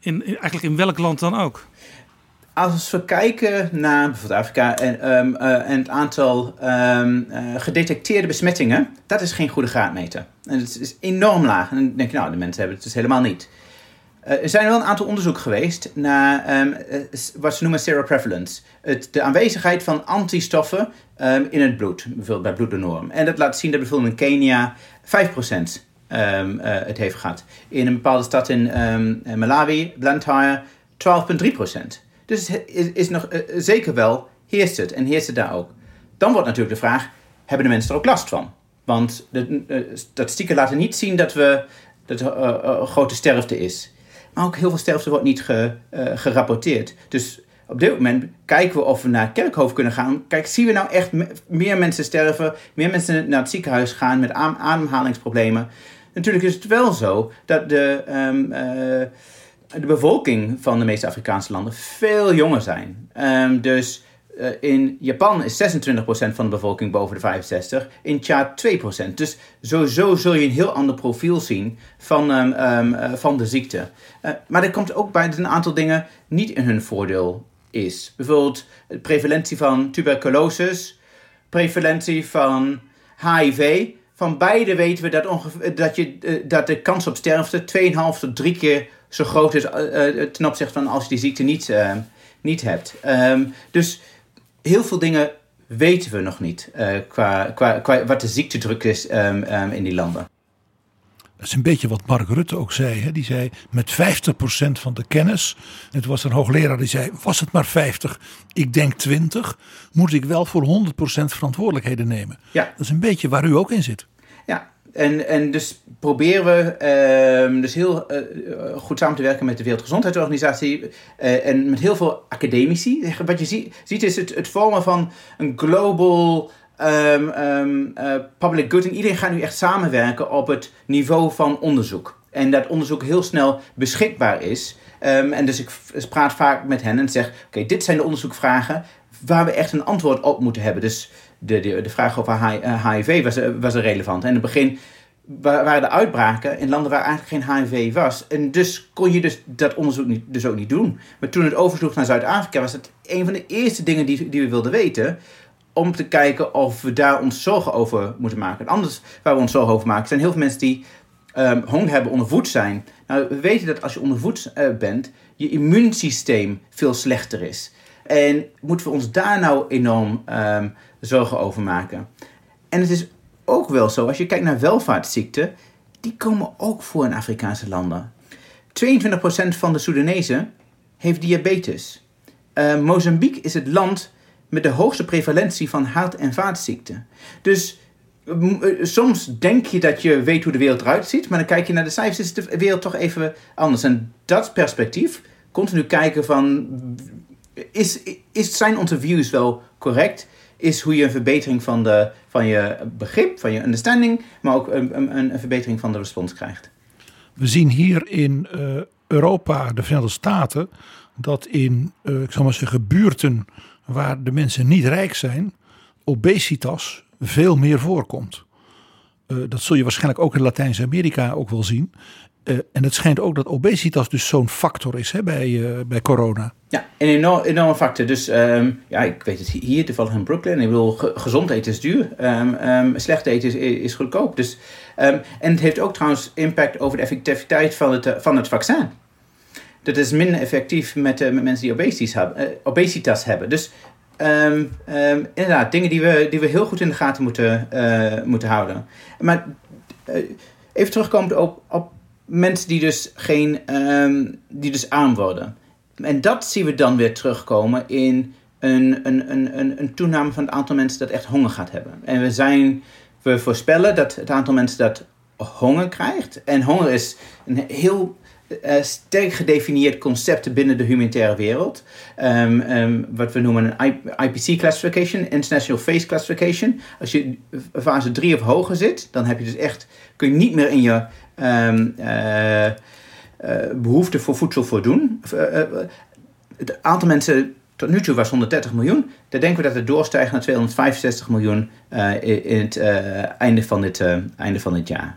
in, eigenlijk in welk land dan ook als we kijken naar bijvoorbeeld Afrika en, um, uh, en het aantal um, uh, gedetecteerde besmettingen, dat is geen goede graadmeter. En het is enorm laag. En dan denk je, nou, de mensen hebben het dus helemaal niet. Uh, er zijn wel een aantal onderzoeken geweest naar um, wat ze noemen seroprevalence. Het, de aanwezigheid van antistoffen in het bloed, bijvoorbeeld bij bloeddonoren. En dat laat zien dat bijvoorbeeld in Kenia 5% het heeft gehad. In een bepaalde stad in Malawi, Blantyre, 12,3%. Dus is, is nog zeker wel, heerst het en heerst het daar ook. Dan wordt natuurlijk de vraag, hebben de mensen er ook last van? Want de statistieken laten niet zien dat, we, dat er grote sterfte is. Maar ook heel veel sterfte wordt niet ge, gerapporteerd. Dus op dit moment kijken we of we naar Kerkhoofd kunnen gaan. Kijk, zien we nou echt meer mensen sterven, meer mensen naar het ziekenhuis gaan met ademhalingsproblemen? Natuurlijk is het wel zo dat de... Um, de bevolking van de meeste Afrikaanse landen veel jonger zijn. Um, dus uh, in Japan is 26% van de bevolking boven de 65, in Tjaad 2%. Dus sowieso zul je een heel ander profiel zien van, um, um, uh, van de ziekte. Uh, maar er komt ook bij dat een aantal dingen niet in hun voordeel is. Bijvoorbeeld de prevalentie van tuberculose, prevalentie van HIV. Van beide weten we dat, dat, je, dat de kans op sterfte 2,5 tot 3 keer zo groot is ten opzichte van als je die ziekte niet, niet hebt. Um, dus heel veel dingen weten we nog niet uh, qua, qua, qua wat de ziektedruk is um, um, in die landen. Dat is een beetje wat Mark Rutte ook zei. Hè? Die zei met 50% van de kennis. Het was een hoogleraar die zei: Was het maar 50, ik denk 20. Moet ik wel voor 100% verantwoordelijkheden nemen? Ja. Dat is een beetje waar u ook in zit. Ja, en, en dus proberen we uh, dus heel uh, goed samen te werken met de Wereldgezondheidsorganisatie uh, en met heel veel academici. Wat je zie, ziet is het, het vormen van een global um, um, public good. En iedereen gaat nu echt samenwerken op het niveau van onderzoek. En dat onderzoek heel snel beschikbaar is. En dus ik praat vaak met hen en zeg: Oké, dit zijn de onderzoekvragen waar we echt een antwoord op moeten hebben. Dus de, de, vraag over HIV eh, was, was er relevant. En in het begin waren de uitbraken in landen waar eigenlijk geen HIV was. En dus kon je dus dat onderzoek niet, dus ook niet doen. Maar toen het oversloeg naar Zuid-Afrika, was het een van de eerste dingen die, die we wilden weten. Om te kijken of we daar ons zorgen over moeten maken. En anders waar we ons zorgen over maken, zijn heel veel mensen die um, honger hebben, ondervoed zijn. Nou, we weten dat als je ondervoed uh, bent, je immuunsysteem veel slechter is. En moeten we ons daar nou enorm um, zorgen over maken? En het is ook wel zo, als je kijkt naar welvaartsziekten, die komen ook voor in Afrikaanse landen. 22% van de Soedanezen heeft diabetes. Uh, Mozambique is het land met de hoogste prevalentie van hart- en vaatziekten. Dus soms denk je dat je weet hoe de wereld eruit ziet, maar dan kijk je naar de cijfers, is de wereld toch even anders. En dat perspectief, continu kijken van is, is, zijn onze views wel correct? Is hoe je een verbetering van, de, van je begrip, van je understanding, maar ook een, een, een verbetering van de respons krijgt? We zien hier in uh, Europa, de Verenigde Staten, dat in, uh, ik zal maar zeggen, buurten waar de mensen niet rijk zijn, obesitas veel meer voorkomt. Uh, dat zul je waarschijnlijk ook in Latijns-Amerika ook wel zien. Uh, en het schijnt ook dat obesitas dus zo'n factor is hè, bij, uh, bij corona. Ja, een enorm, enorme factor. Dus um, ja, ik weet het hier toevallig in Brooklyn. Ik bedoel, ge gezond eten is duur. Um, um, slecht eten is, is goedkoop. Dus, en het heeft ook trouwens impact over de effectiviteit van het, van het vaccin. Dat is minder effectief met, met mensen die obesitas hebben. obesitas hebben. Dus inderdaad, dingen die we, die we heel goed in de gaten moeten, moeten houden. Maar even terugkomend op, op mensen die dus, geen, um, die dus arm worden. En dat zien we dan weer terugkomen in een, een, een, een toename van het aantal mensen dat echt honger gaat hebben. En we, zijn, we voorspellen dat het aantal mensen dat honger krijgt. En honger is een heel uh, sterk gedefinieerd concept binnen de humanitaire wereld. Um, um, wat we noemen een IPC classification, International Phase Classification. Als je fase 3 of hoger zit, dan heb je dus echt, kun je niet meer in je um, uh, behoefte voor voedsel voldoen. het aantal mensen tot nu toe was 130 miljoen. Dan denken we dat het doorstijgt naar 265 miljoen in het einde, van dit, einde van dit jaar.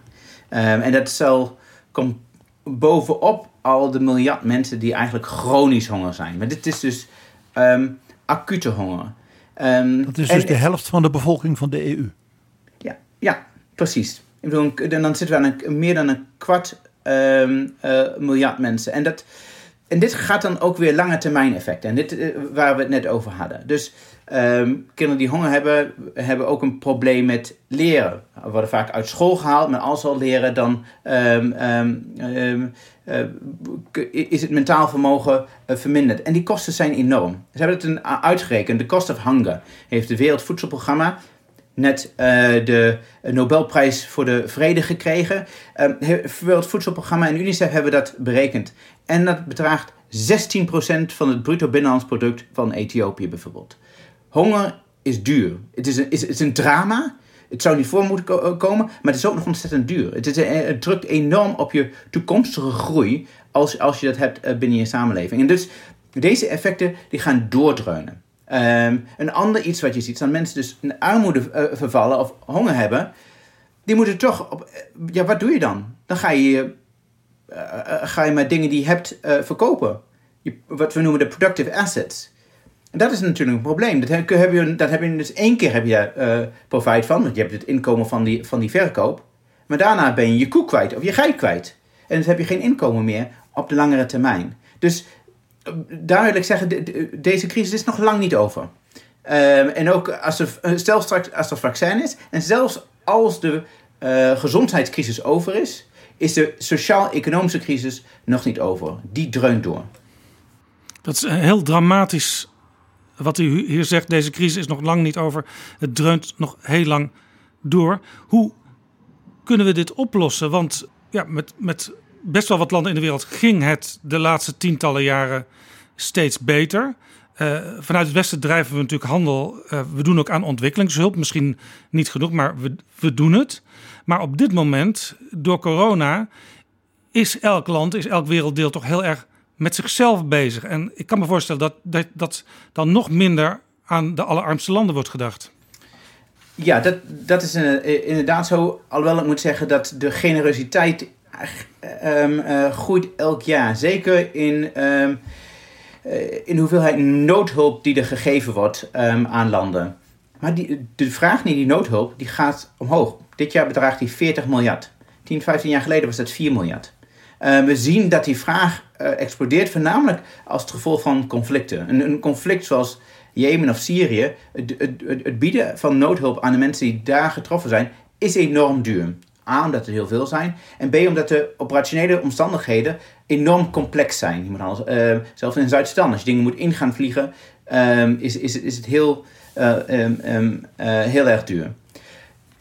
en dat zal bovenop al de miljard mensen die eigenlijk chronisch honger zijn. Maar dit is dus um, acute honger. Um, dat is dus de helft van de bevolking van de EU. Ja, ja precies. Ik bedoel, dan zitten we aan meer dan een kwart um, uh, miljard mensen. En, dat, en dit gaat dan ook weer lange termijn effecten. En dit uh, waar we het net over hadden. Dus Um, kinderen die honger hebben, hebben ook een probleem met leren. Worden vaak uit school gehaald, maar als ze al leren, dan um, uh, is het mentaal vermogen verminderd. En die kosten zijn enorm. Ze hebben het een, uitgerekend. De cost of hunger heeft de Wereldvoedselprogramma net uh, de Nobelprijs voor de Vrede gekregen. Het Wereldvoedselprogramma en UNICEF hebben dat berekend. En dat bedraagt 16% van het bruto binnenlands product van Ethiopië bijvoorbeeld. Honger is duur. Het is een, is, een drama. Het zou niet voor moeten eh, komen, maar het is ook nog ontzettend duur. Het, eh, het drukt enorm op je toekomstige groei als, als je dat hebt eh, binnen je samenleving. En dus deze effecten die gaan doordreunen. Um, een ander iets wat je ziet, zijn mensen dus in armoede uh, vervallen of honger hebben. Die moeten toch, op, ja wat doe je dan? Dan ga je, uh, ga je maar dingen die je hebt verkopen. Je, wat we noemen de productive assets. En dat is natuurlijk een probleem. Dat heb, je, dat heb je dus één keer heb je profijt van, want je hebt het inkomen van die, van die verkoop. Maar daarna ben je je koe kwijt of je geit kwijt. En dan heb je geen inkomen meer op de langere termijn. Dus daar wil ik zeggen, de, de, deze crisis is nog lang niet over. Uh, en ook als er, stel straks als er vaccin is, en zelfs als de gezondheidscrisis over is, is de sociaal-economische crisis nog niet over. Die dreunt door. Dat is heel dramatisch wat u hier zegt, deze crisis is nog lang niet over. Het dreunt nog heel lang door. Hoe kunnen we dit oplossen? Want ja, met, met best wel wat landen in de wereld ging het de laatste tientallen jaren steeds beter. Uh, vanuit het Westen drijven we natuurlijk handel. Uh, we doen ook aan ontwikkelingshulp. Misschien niet genoeg, maar we, we doen het. Maar op dit moment, door corona, is elk land, is elk werelddeel toch heel erg met zichzelf bezig. En ik kan me voorstellen dat, dat, dat dan nog minder aan de allerarmste landen wordt gedacht. Ja, dat, dat is uh, inderdaad zo. Alhoewel ik moet zeggen dat de generositeit um, uh, groeit elk jaar. Zeker in, um, uh, in de hoeveelheid noodhulp die er gegeven wordt um, aan landen. Maar die, de vraag naar die noodhulp die gaat omhoog. Dit jaar bedraagt die 40 miljard. 10, 15 jaar geleden was dat 4 miljard. We zien dat die vraag uh, explodeert, voornamelijk als het gevolg van conflicten. Een, een conflict zoals Jemen of Syrië, het, het, het, bieden van noodhulp aan de mensen die daar getroffen zijn, is enorm duur. A, omdat er heel veel zijn. En B, omdat de operationele omstandigheden enorm complex zijn. Je moet alles, uh, zelfs in Zuid-Sudan, als je dingen moet ingaan vliegen, um, is, is, is het heel, uh, um, um, heel erg duur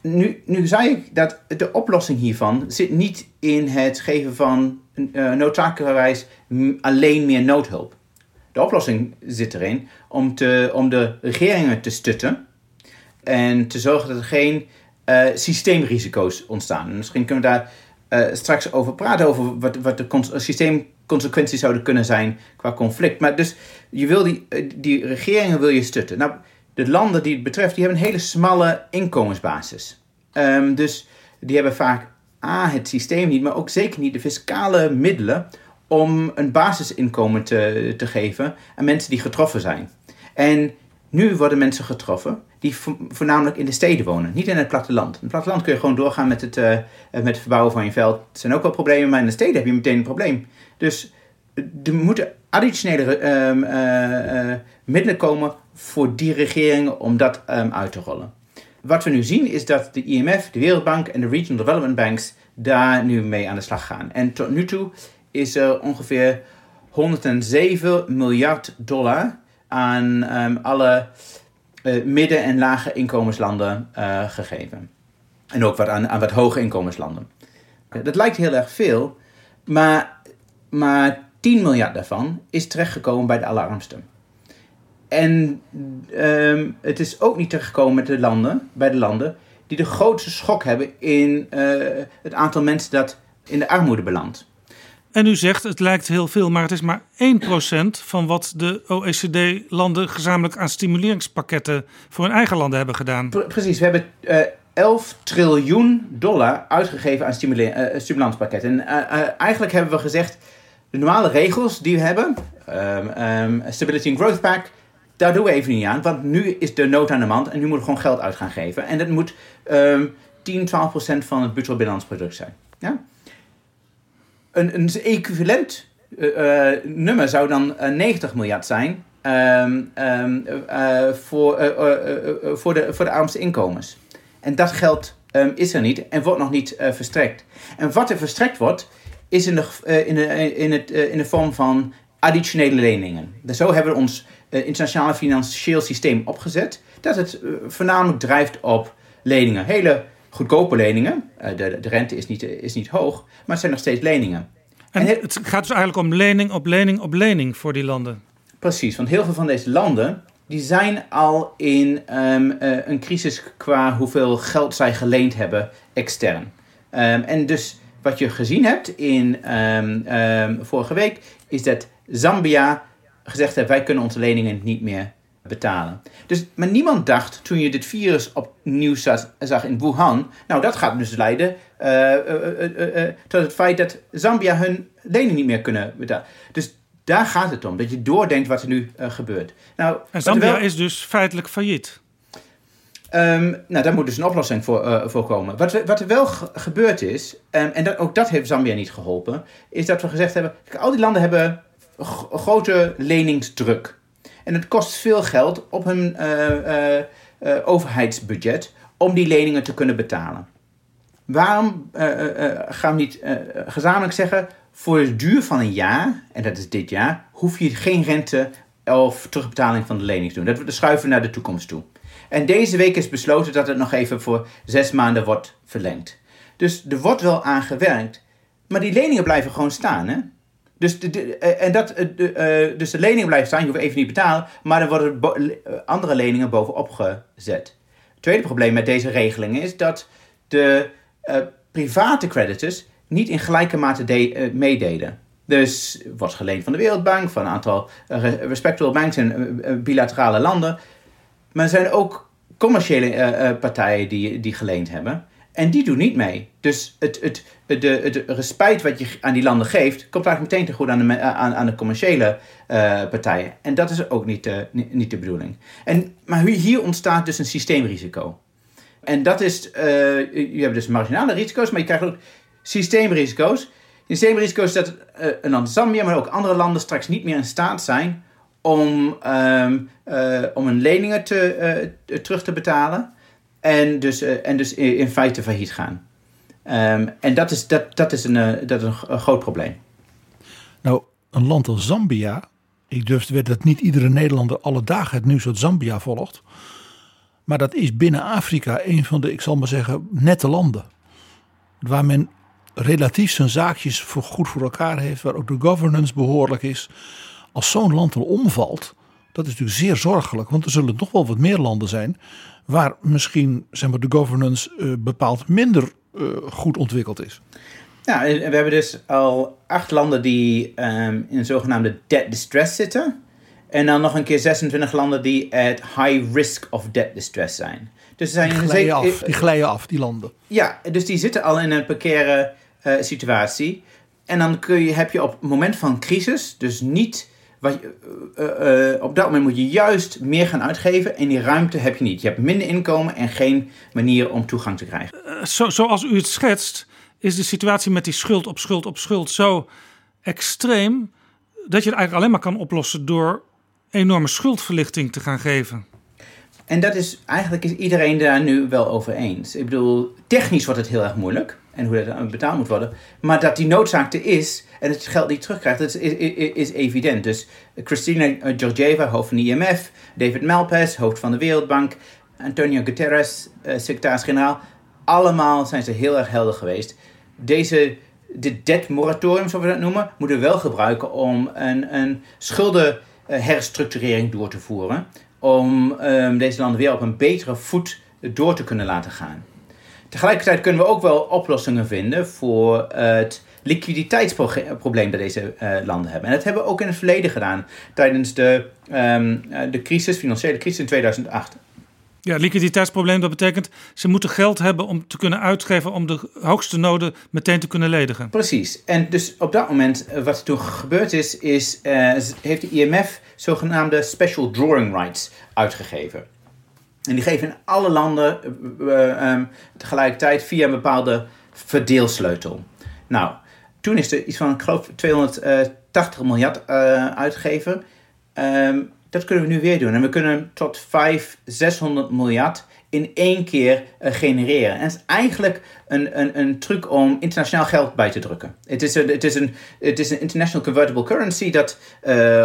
nu, nu zei ik dat de oplossing hiervan zit niet in het geven van uh, noodzakelijkerwijs alleen meer noodhulp. De oplossing zit erin om, te, om de regeringen te stutten en te zorgen dat er geen systeemrisico's ontstaan. Misschien kunnen we daar uh, straks over praten, over wat, wat de systeemconsequenties zouden kunnen zijn qua conflict. Maar dus je wil die, die regeringen wil je stutten. Nou, de landen die het betreft, die hebben een hele smalle inkomensbasis. Um, dus die hebben vaak A, het systeem niet, maar ook zeker niet de fiscale middelen om een basisinkomen te, te geven aan mensen die getroffen zijn. En nu worden mensen getroffen die voornamelijk in de steden wonen, niet in het platteland. In het platteland kun je gewoon doorgaan met het, uh, met het verbouwen van je veld. Er zijn ook wel problemen, maar in de steden heb je meteen een probleem. Dus er moeten additionele uh, middelen komen voor die regeringen om dat um, uit te rollen. Wat we nu zien is dat de IMF, de Wereldbank en de Regional Development Banks daar nu mee aan de slag gaan. En tot nu toe is er ongeveer 107 miljard dollar aan um, alle midden- en lage inkomenslanden uh, gegeven. En ook wat aan, aan wat hoge inkomenslanden. Dat lijkt heel erg veel, maar, maar 10 miljard daarvan is terechtgekomen bij de allerarmsten. En um, het is ook niet terechtgekomen met de landen, bij de landen die de grootste schok hebben in het aantal mensen dat in de armoede belandt. En u zegt het lijkt heel veel, maar het is maar 1% van wat de OECD-landen gezamenlijk aan stimuleringspakketten voor hun eigen landen hebben gedaan. precies, we hebben uh, 11 triljoen dollar uitgegeven aan uh, stimulantspakketten. En uh, eigenlijk hebben we gezegd, de normale regels die we hebben, um, um, Stability and Growth Pact, daar doen we even niet aan, want nu is de nood aan de mand en nu moet we gewoon geld uit gaan geven. En dat moet um, 10, 12 procent van het bruto binnenlands product zijn. Ja? Een, een equivalent uh, nummer zou dan uh, 90 miljard zijn um, uh, voor, voor, de, voor de armste inkomens. En dat geld um, is er niet en wordt nog niet verstrekt. En wat er verstrekt wordt, is in de, in de, in het, in de vorm van additionele leningen. Dus zo hebben we ons internationale financieel systeem opgezet, dat het voornamelijk drijft op leningen. Hele goedkope leningen. Uh, de, de rente is niet, is niet hoog, maar het zijn nog steeds leningen. En, en het gaat dus eigenlijk om lening op lening op lening voor die landen. Precies, want heel veel van deze landen die zijn al in um, uh, een crisis qua hoeveel geld zij geleend hebben extern. Um, en dus wat je gezien hebt in um, vorige week is dat Zambia gezegd heeft wij kunnen onze leningen niet meer betalen. Dus, maar niemand dacht toen je dit virus opnieuw zag, zag in Wuhan, nou dat gaat dus leiden uh, uh, uh, tot het feit dat Zambia hun lening niet meer kunnen betalen. Dus daar gaat het om, dat je doordenkt wat er nu gebeurt. Nou, en Zambia wel, is dus feitelijk failliet. Um, nou, daar moet dus een oplossing voor, voor komen. Wat, wat er wel gebeurd is, um, en dat, ook dat heeft Zambia niet geholpen, is dat we gezegd hebben, kijk, al die landen hebben grote leningsdruk. En het kost veel geld op hun uh, uh, overheidsbudget om die leningen te kunnen betalen. Waarom gaan we niet gezamenlijk zeggen, voor de duur van een jaar, en dat is dit jaar, hoef je geen rente of terugbetaling van de lening te doen. Dat we schuiven naar de toekomst toe. En deze week is besloten dat het nog even voor zes maanden wordt verlengd. Dus er wordt wel aan gewerkt, maar die leningen blijven gewoon staan. Hè? Dus de, de, en dat, de, uh, dus de leningen blijven staan, je hoeft even niet betalen, maar er worden andere leningen bovenop gezet. Het tweede probleem met deze regeling is dat de private creditors niet in gelijke mate de, uh, meededen. Dus wordt geleend van de Wereldbank, van een aantal respectable banks in bilaterale landen. Maar er zijn ook commerciële partijen die, die geleend hebben. En die doen niet mee. Dus het, het, de, het respijt wat je aan die landen geeft, komt eigenlijk meteen te goed aan de, aan, aan de commerciële uh, partijen. En dat is ook niet, uh, niet, de bedoeling. En, maar hier ontstaat dus een systeemrisico. En dat is, je hebt dus marginale risico's, maar je krijgt ook systeemrisico's. Systeemrisico's is dat een land Zambia, maar ook andere landen straks niet meer in staat zijn om, um, om hun leningen te, terug te betalen. En dus, en dus in feite failliet gaan. Um, en dat is, dat, dat is, een, uh, dat is een, groot probleem. Nou, een land als Zambia. Ik durf te weten dat niet iedere Nederlander alle dagen het nieuws uit Zambia volgt. Maar dat is binnen Afrika een van de, ik zal maar zeggen, nette landen. Waar men relatief zijn zaakjes voor goed voor elkaar heeft. Waar ook de governance behoorlijk is. Als zo'n land er omvalt, dat is natuurlijk zeer zorgelijk. Want er zullen nog wel wat meer landen zijn waar misschien zeg maar, de governance uh, bepaald minder uh, goed ontwikkeld is. Ja, we hebben dus al acht landen die um, in een zogenaamde debt distress zitten. En dan nog een keer 26 landen die at high risk of debt distress zijn. Dus zijn Die glijden af, die glijden af, die landen. ja, dus die zitten al in een precaire eh, situatie. En dan kun je, heb je op het moment van crisis, dus niet. Wat, je- eh, eh, op dat moment moet je juist meer gaan uitgeven en die ruimte heb je niet. Je hebt minder inkomen en geen manier om toegang te krijgen. Eh, Zo, zoals u het schetst, is de situatie met die schuld op schuld op schuld zo extreem dat je het eigenlijk alleen maar kan oplossen door enorme schuldverlichting te gaan geven. En dat is eigenlijk is iedereen daar nu wel over eens. Ik bedoel, technisch wordt het heel erg moeilijk en hoe dat betaald moet worden. Maar dat die noodzaak er is en het geld niet terugkrijgt, dat is, is, is evident. Dus Christina eh, Georgieva, hoofd van de IMF, David Malpass, hoofd van de Wereldbank, Antonio Guterres, eh, secretaris-generaal, allemaal zijn ze heel erg helder geweest. Deze dit debt moratorium, zoals we dat noemen, moeten we wel gebruiken om een, een schuldenherstructurering door te voeren. Om ehm, deze landen weer op een betere voet door te kunnen laten gaan. Tegelijkertijd kunnen we ook wel oplossingen vinden voor het liquiditeitsprobleem dat deze eh, landen hebben. En dat hebben we ook in het verleden gedaan, tijdens de, ehm, eh, de crisis, financiële crisis in 2008. Ja, liquiditeitsprobleem, dat betekent ze moeten geld hebben om te kunnen uitgeven om de hoogste noden meteen te kunnen ledigen. Precies. En dus op dat moment, eh, wat er toen gebeurd is, is heeft de IMF zogenaamde special drawing rights uitgegeven. En die geven in alle landen eh, eh, ehm, tegelijkertijd via een bepaalde verdeelsleutel. Nou, toen is er iets van, ik geloof, 280 miljard eh, uitgegeven. Ehm, dat kunnen we nu weer doen. En we kunnen tot 500, 600 miljard in één keer genereren. En dat is eigenlijk een, een, een truc om internationaal geld bij te drukken. Het is een, het is een, het is een international convertible currency dat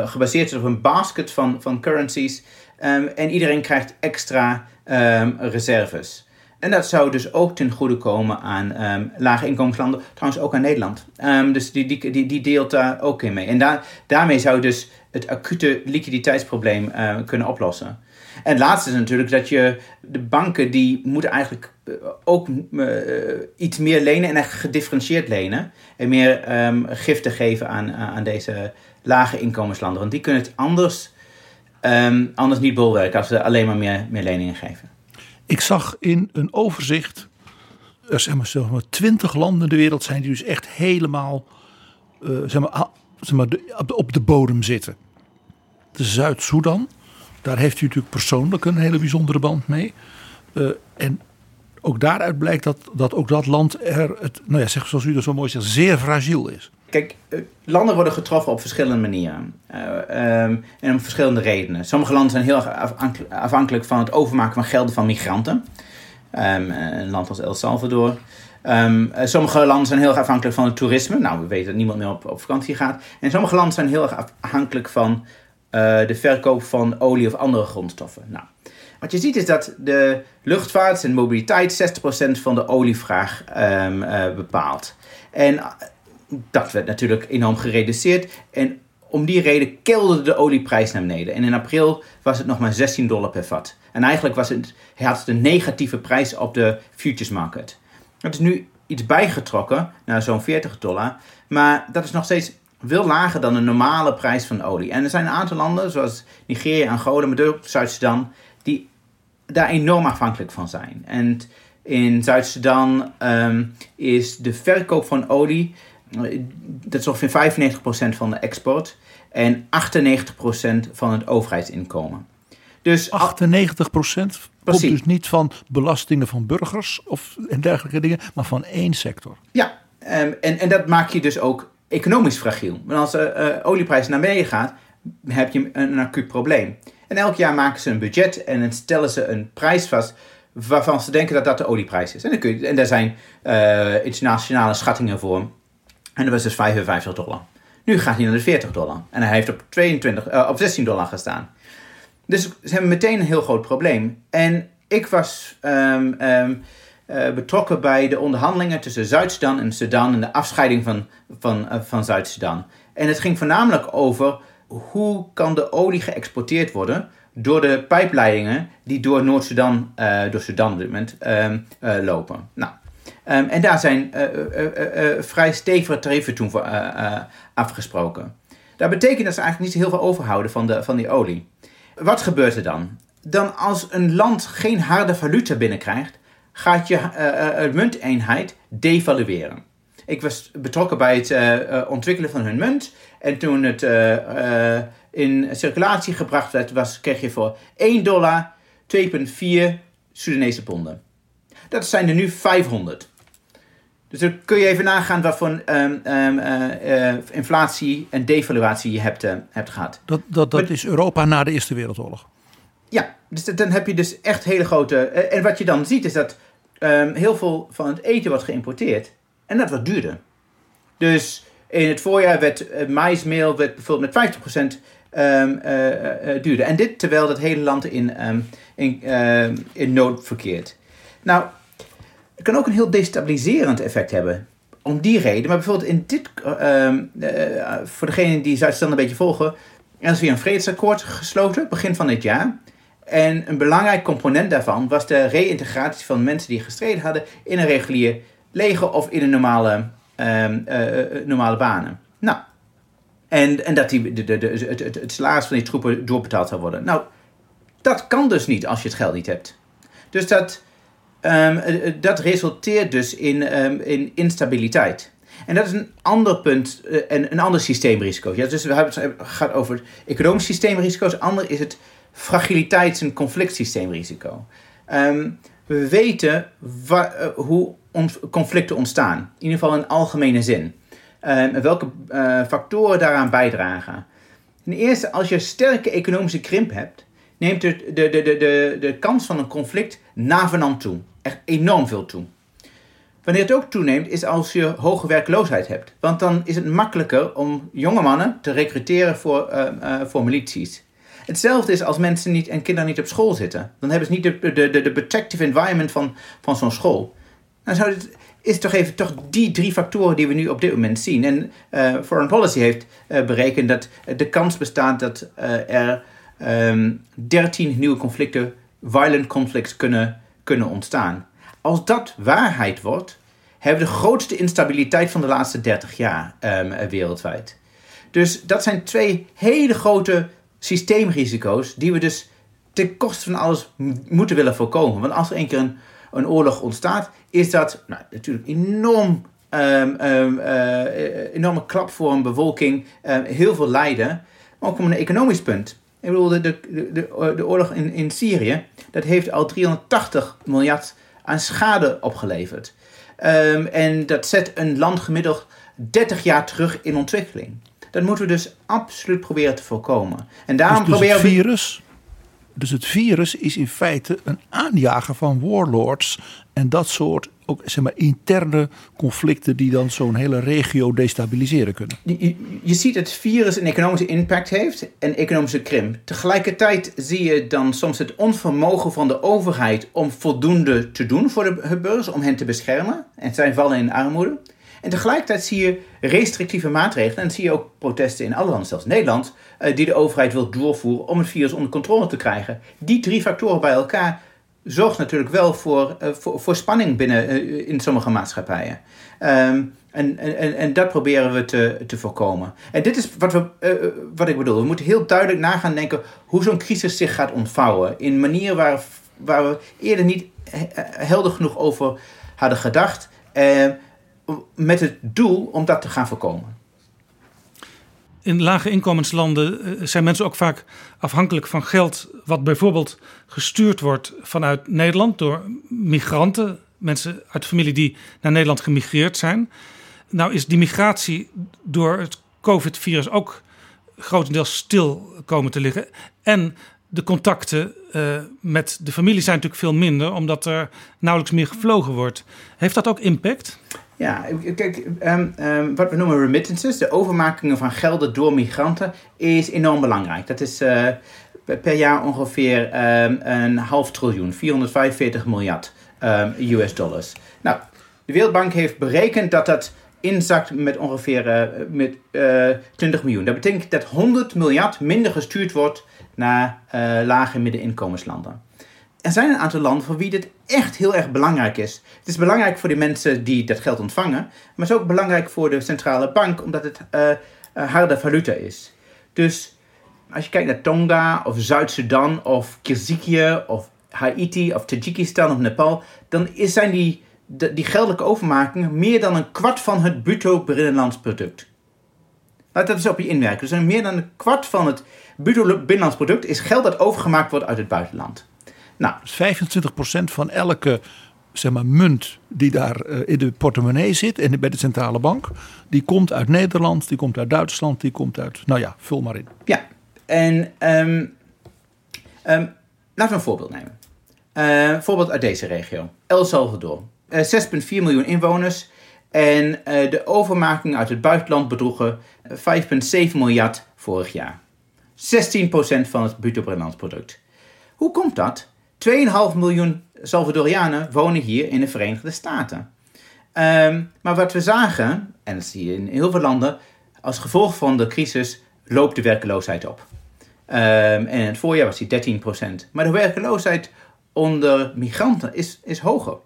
gebaseerd is op een basket van, van currencies. Ehm, en iedereen krijgt extra ehm, reserves. En dat zou dus ook ten goede komen aan ehm, lage inkomenslanden, trouwens ook aan Nederland. Dus die, die, die, die deelt daar ook in mee. En daar, daarmee zou dus het acute liquiditeitsprobleem kunnen oplossen. En het laatste is natuurlijk dat je de banken die moeten eigenlijk eh, ook eh, iets meer lenen en echt gedifferentieerd lenen. En meer ehm, giften geven aan, aan deze lage inkomenslanden. Want die kunnen het anders, ehm, anders niet bolwerken als ze alleen maar meer, meer leningen geven. Ik zag in een overzicht, er zeg maar, zeg maar 20 landen in de wereld zijn die dus echt helemaal eh, zeg maar, ah, zeg maar, de- op, de, op de bodem zitten. De Zuid-Soedan, daar heeft u natuurlijk persoonlijk een hele bijzondere band mee. Eh, en ook daaruit blijkt dat, dat ook dat land er, het, nou ja, zeg, zoals u dat zo mooi zegt, zeer fragiel is. Kijk, eh, landen worden getroffen op verschillende manieren. Eh, ehm, en om verschillende redenen. Sommige landen zijn heel erg afhankelijk- van het overmaken van gelden van migranten. Ehm, een land als El Salvador. Ehm, eh, sommige landen zijn heel erg afhankelijk van het toerisme. Nou, we weten dat niemand meer op, op vakantie gaat. En sommige landen zijn heel erg afhankelijk van de verkoop van olie of andere grondstoffen. Nou, wat je ziet is dat de luchtvaart en mobiliteit 60% van de olievraag bepaalt. En dat werd natuurlijk enorm gereduceerd. En om die reden kelderde de olieprijs naar beneden. En in april was het nog maar 16 dollar per vat. En eigenlijk was het, had het een negatieve prijs op de futures market. Het is nu iets bijgetrokken naar zo'n 40 dollar. Maar dat is nog steeds veel lager dan de normale prijs van olie. En er zijn een aantal landen, zoals Nigeria, Angola, maar ook Zuid-Sudan, die daar enorm afhankelijk van zijn. En in Zuid-Sudan ehm, is de verkoop van olie, dat is ongeveer 95% van de export en 98% van het overheidsinkomen. Dus 98 procent komt Precies. dus niet van belastingen van burgers of en dergelijke dingen, maar van één sector. Ja, ehm, en, en dat maakt je dus ook economisch fragiel. Want als de eh, olieprijs naar beneden gaat, heb je een, een acuut probleem. En elk jaar maken ze een budget en dan stellen ze een prijs vast waarvan ze denken dat dat de olieprijs is. En, dan kun je, en daar zijn eh, internationale schattingen voor. En dat was dus 55 dollar. Nu gaat hij naar de 40 dollar. En hij heeft op, 22, eh, op 16 dollar gestaan. Dus ze hebben meteen een heel groot probleem. En ik was ehm, ehm, eh, betrokken bij de onderhandelingen tussen Zuid-Sudan en Sudan en de afscheiding van, van, eh, van Zuid-Sudan. En het ging voornamelijk over hoe kan de olie geëxporteerd worden door de pijpleidingen die door Noord-Sudan, door Sudan op dit moment, ehm, eh, lopen. Nou, ehm, en daar zijn eh, eh, eh, vrij stevige tarieven toen voor afgesproken. Dat betekent dat ze eigenlijk niet heel veel overhouden van, de, van die olie. Wat gebeurt er dan? Dan als een land geen harde valuta binnenkrijgt, gaat je uh, munteenheid devalueren. Ik was betrokken bij het ontwikkelen van hun munt. En toen het in circulatie gebracht werd, was, kreeg je voor 1 dollar 2,4 Sudanese ponden. Dat zijn er nu 500. Dus dan kun je even nagaan wat voor um, um, uh, inflatie en devaluatie je hebt, uh, hebt gehad. Dat, dat, dat is Europa na de Eerste Wereldoorlog. Ja, dus dan heb je dus echt hele grote. en wat je dan ziet is dat um, heel veel van het eten wordt geïmporteerd. En dat wordt duurder. Dus in het voorjaar werd uh, maismeel werd bijvoorbeeld met 50% um, duurder. En dit terwijl het hele land in, in, in nood verkeert. Nou, het kan ook een heel destabiliserend effect hebben. Om die reden, maar bijvoorbeeld in dit, uh, uh, voor degenen die Zuid-Sudan een beetje volgen, er is weer een vredesakkoord gesloten, begin van dit jaar. En een belangrijk component daarvan was de reïntegratie van mensen die gestreden hadden in een regulier leger of in een normale, uh, normale banen. Nou, en, en dat die, de, de, de, het, het, het salaris van die troepen doorbetaald zou worden. Nou, dat kan dus niet als je het geld niet hebt. Dus dat Um, dat resulteert dus in, um, in instabiliteit. En dat is een ander punt uh, en een ander systeemrisico. Ja, dus we hebben het gaat over economisch systeemrisico's. Ander is het fragiliteits- en conflictsysteemrisico. Um, we weten hoe on conflicten ontstaan. In ieder geval in algemene zin. welke factoren daaraan bijdragen. Ten eerste, als je sterke economische krimp hebt, neemt de, de, de, de, de kans van een conflict navenant toe echt enorm veel toe. Wanneer het ook toeneemt, is als je hoge werkloosheid hebt. Want dan is het makkelijker om jonge mannen te recruteren voor, uh, voor milities. Hetzelfde is als mensen niet, en kinderen niet op school zitten. Dan hebben ze niet de, de, de, protective environment van, van zo'n school. Dan zou het, is toch even toch die drie factoren die we nu op dit moment zien. En uh, Foreign Policy heeft berekend dat de kans bestaat dat er um, ehm, 13 nieuwe conflicten, violent conflicts, kunnen kunnen ontstaan. Als dat waarheid wordt, hebben we de grootste instabiliteit van de laatste 30 jaar um, wereldwijd. Dus dat zijn twee hele grote systeemrisico's die we dus ten koste van alles moeten willen voorkomen. Want als er een keer een, een oorlog ontstaat, is dat nou, natuurlijk enorm, um, um, uh, enorme klap voor een bevolking, heel veel lijden, maar ook om een economisch punt. Ik bedoel, de, de, de, de oorlog in, in Syrië, dat heeft al 380 miljard aan schade opgeleverd. Um, en dat zet een land gemiddeld 30 jaar terug in ontwikkeling. Dat moeten we dus absoluut proberen te voorkomen. En daarom dus, dus proberen het virus, dus het virus is in feite een aanjager van warlords en dat soort ook zeg maar, interne conflicten die dan zo'n hele regio destabiliseren kunnen. Je, ziet dat het virus een economische impact heeft en economische krimp. Tegelijkertijd zie je dan soms het onvermogen van de overheid om voldoende te doen voor de burgers, om hen te beschermen. En zij vallen in armoede. En tegelijkertijd zie je restrictieve maatregelen. En zie je ook protesten in alle landen, zelfs Nederland, eh, die de overheid wil doorvoeren om het virus onder controle te krijgen. Die drie factoren bij elkaar zorgt natuurlijk wel voor, uh, voor, voor, spanning binnen uh, in sommige maatschappijen. Um, en, en, en dat proberen we te, te voorkomen. En dit is wat, we, wat ik bedoel. We moeten heel duidelijk na gaan denken hoe zo'n crisis zich gaat ontvouwen. In manier waar, waar we eerder niet helder genoeg over hadden gedacht. Met het doel om dat te gaan voorkomen in lage inkomenslanden eh, zijn mensen ook vaak afhankelijk van geld, wat bijvoorbeeld gestuurd wordt vanuit Nederland door migranten, mensen uit familie die naar Nederland gemigreerd zijn. Nou is die migratie door het COVID-virus ook grotendeels stil komen te liggen. En de contacten uh, met de familie zijn natuurlijk veel minder, omdat er nauwelijks meer gevlogen wordt. Heeft dat ook impact? Ja, kijk, um, um, wat we noemen remittances, de overmakingen van gelden door migranten, is enorm belangrijk. Dat is uh, per jaar ongeveer um, een half triljoen, 445 miljard US dollars. Nou, de Wereldbank heeft berekend dat dat inzakt met ongeveer uh, met, uh, 20 miljoen. Dat betekent dat 100 miljard minder gestuurd wordt naar lage middeninkomenslanden er zijn een aantal landen voor wie dit echt heel erg belangrijk is. Het is belangrijk voor de mensen die dat geld ontvangen, maar het is ook belangrijk voor de centrale bank, omdat het uh, harde valuta is. Dus als je kijkt naar Tonga of Zuid-Sudan of Kyrgyzije of Haiti of Tajikistan of Nepal, dan zijn die, die geldelijke overmakingen meer dan een kwart van het bruto binnenlands product. Laat dat eens op je inwerken. Dus meer dan een kwart van het bruto binnenlands product is geld dat overgemaakt wordt uit het buitenland. Nou, 25% van elke zeg maar, munt die daar eh, in de portemonnee zit en bij de centrale bank, die komt uit Nederland, die komt uit Duitsland, die komt uit, nou ja, vul maar in. Ja, en um, laten we een voorbeeld nemen. Uh, voorbeeld uit deze regio, El Salvador. Uh, eh, 6,4 miljoen inwoners en de overmaking uit het buitenland bedroegen 5,7 miljard vorig jaar. 16% van het bruto binnenlands product. Hoe komt dat? 2,5 miljoen Salvadorianen wonen hier in de Verenigde Staten. Um, maar wat we zagen, en dat zie je in heel veel landen, als gevolg van de crisis loopt de werkeloosheid op. Um, en in het voorjaar was die 13%. Maar de werkeloosheid onder migranten is, is hoger.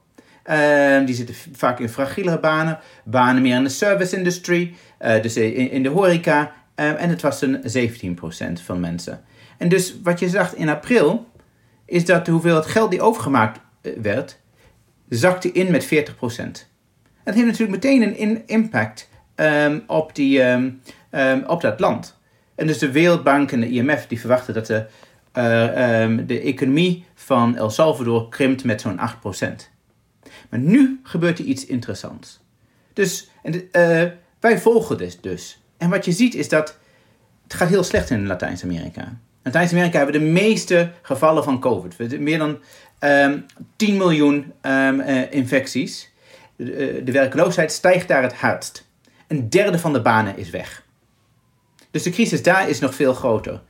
Um, die zitten vaak in fragielere banen, banen meer in de service industry, uh, dus in, in, de horeca. en het was een 17% van mensen. En dus wat je zag in april, is dat de hoeveelheid geld die overgemaakt eh, werd, zakte in met 40%. Dat heeft natuurlijk meteen een impact um, op, die, um, um, op dat land. En dus de Wereldbank en de IMF die verwachten dat de, uh, de economie van El Salvador krimpt met zo'n 8%. Maar nu gebeurt er iets interessants. Dus en uh, wij volgen dit dus. En wat je ziet is dat het gaat heel slecht in Latijns-Amerika. Latijns-Amerika hebben we de meeste gevallen van COVID. Meer dan um, ehm, 10 miljoen um, uh, infecties. De, eh, de, werkloosheid stijgt daar het hardst. Een derde van de banen is weg. Dus de crisis daar is nog veel groter.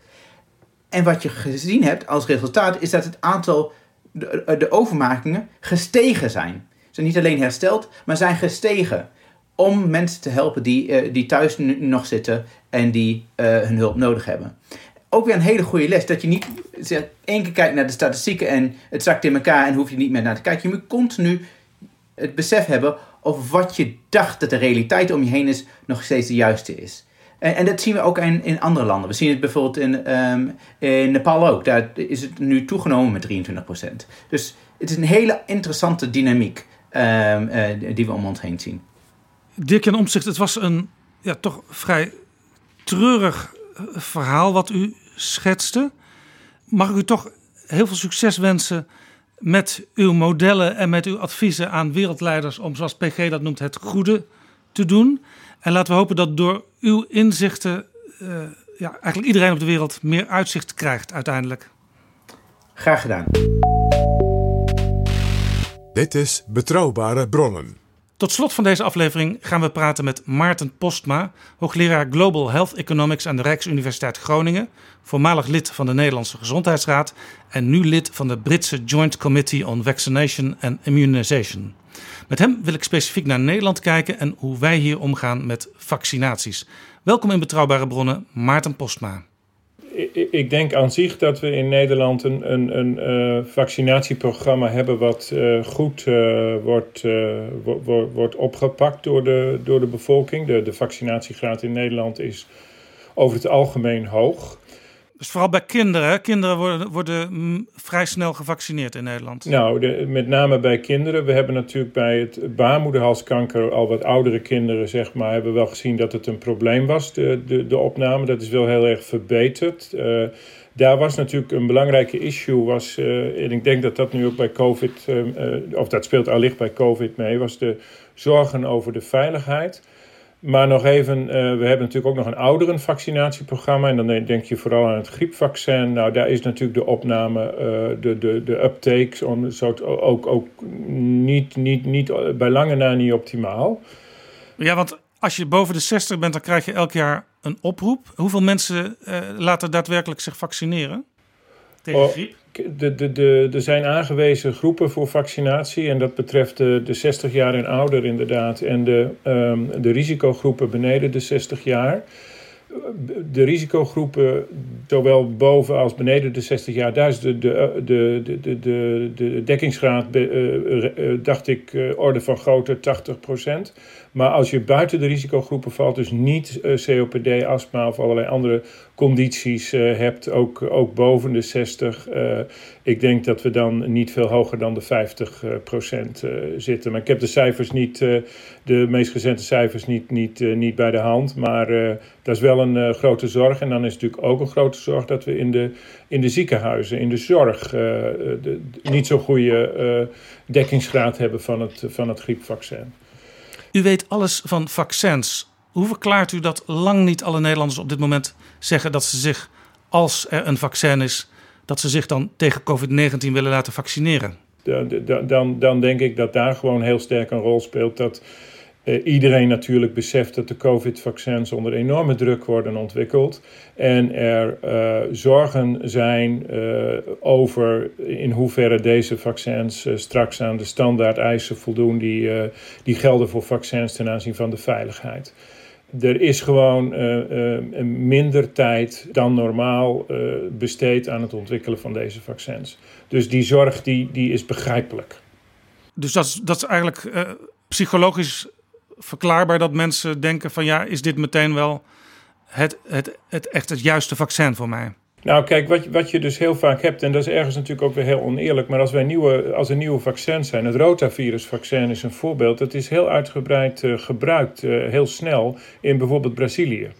En wat je gezien hebt als resultaat is dat het aantal de, eh, overmakingen gestegen zijn. Ze zijn niet alleen hersteld, maar zijn gestegen om mensen te helpen die, die thuis nog zitten en die hun hulp nodig hebben ook weer een hele goede les. Dat je niet één keer kijkt naar de statistieken en het zakt in elkaar en hoef je niet meer naar te kijken. Je moet continu het besef hebben of wat je dacht dat de realiteit om je heen is, nog steeds de juiste is. En, en dat zien we ook in, in andere landen. We zien het bijvoorbeeld in, um, in Nepal ook. Daar is het nu toegenomen met 23%. Dus het is een hele interessante dynamiek um, uh, die we om ons heen zien. Dirk in Omzicht, het was een ja, toch vrij treurig verhaal wat u schetste. Mag ik u toch heel veel succes wensen met uw modellen en met uw adviezen aan wereldleiders om, zoals PG dat noemt, het goede te doen. En laten we hopen dat door uw inzichten uh, ja, eigenlijk iedereen op de wereld meer uitzicht krijgt uiteindelijk. Graag gedaan. Dit is Betrouwbare Bronnen. Tot slot van deze aflevering gaan we praten met Maarten Postma, hoogleraar Global Health Economics aan de Rijksuniversiteit Groningen, voormalig lid van de Nederlandse Gezondheidsraad en nu lid van de Britse Joint Committee on Vaccination and Immunization. Met hem wil ik specifiek naar Nederland kijken en hoe wij hier omgaan met vaccinaties. Welkom in Betrouwbare Bronnen, Maarten Postma ik denk aan zich dat we in Nederland een, een, een uh, vaccinatieprogramma hebben wat uh, goed uh, wordt, wordt, wordt opgepakt door de, door de bevolking. De, de vaccinatiegraad in Nederland is over het algemeen hoog. Dus vooral bij kinderen. Kinderen worden, worden vrij snel gevaccineerd in Nederland. Nou, de, met name bij kinderen. We hebben natuurlijk bij het baarmoederhalskanker al wat oudere kinderen, zeg maar, hebben wel gezien dat het een probleem was, de, de, de opname. Dat is wel heel erg verbeterd. Uh, daar was natuurlijk een belangrijke issue, was, uh, en ik denk dat dat nu ook bij COVID, uh, of dat speelt allicht bij COVID mee, was de zorgen over de veiligheid. Maar nog even, uh, we hebben natuurlijk ook nog een ouderenvaccinatieprogramma. En dan denk je vooral aan het griepvaccin. Nou, daar is natuurlijk de opname, uh, de, de, de uptake, ook, ook niet, niet, niet, bij lange na niet optimaal. Ja, want als je boven de 60 bent, dan krijg je elk jaar een oproep. Hoeveel mensen uh, laten daadwerkelijk zich vaccineren tegen oh, griep? de, de, de, er zijn aangewezen groepen voor vaccinatie. En dat betreft de, de 60 jaar en ouder inderdaad. En de, um, de risicogroepen beneden de 60 jaar. de risicogroepen, zowel boven als beneden de 60 jaar, daar is de, de, de, de, de, de dekkingsgraad, dacht ik, orde van grootte 80 procent. Maar als je buiten de risicogroepen valt, dus niet uh, COPD, astma of allerlei andere condities uh, hebt, ook, ook boven de 60, uh, ik denk dat we dan niet veel hoger dan de 50 procent zitten. Maar ik heb de cijfers niet, de meest recente cijfers niet, niet, niet bij de hand. Maar dat is wel een grote zorg. En dan is het natuurlijk ook een grote zorg dat we in de, in de ziekenhuizen, in de zorg, de, niet zo'n goede dekkingsgraad hebben van het, van het griepvaccin. U weet alles van vaccins. Hoe verklaart u dat lang niet alle Nederlanders op dit moment zeggen dat ze zich, als er een vaccin is, dat ze zich dan tegen COVID-19 willen laten vaccineren? Dan, dan, dan denk ik dat daar gewoon heel sterk een rol speelt dat uh, iedereen natuurlijk beseft dat de COVID-vaccins onder enorme druk worden ontwikkeld. En er uh, zorgen zijn uh, over in hoeverre deze vaccins straks aan de standaard eisen voldoen die, die gelden voor vaccins ten aanzien van de veiligheid. Er is gewoon minder tijd dan normaal besteed aan het ontwikkelen van deze vaccins. Dus die zorg die, die is begrijpelijk. Dus dat is, dat is eigenlijk psychologisch verklaarbaar dat mensen denken van ja, is dit meteen wel het, het, het echt het juiste vaccin voor mij? Nou, kijk, wat, wat je dus heel vaak hebt, en dat is ergens natuurlijk ook weer heel oneerlijk, maar als, wij nieuwe, als er nieuwe vaccins zijn, het rotavirusvaccin is een voorbeeld, dat is heel uitgebreid uh, gebruikt, uh, heel snel, in bijvoorbeeld Brazilië.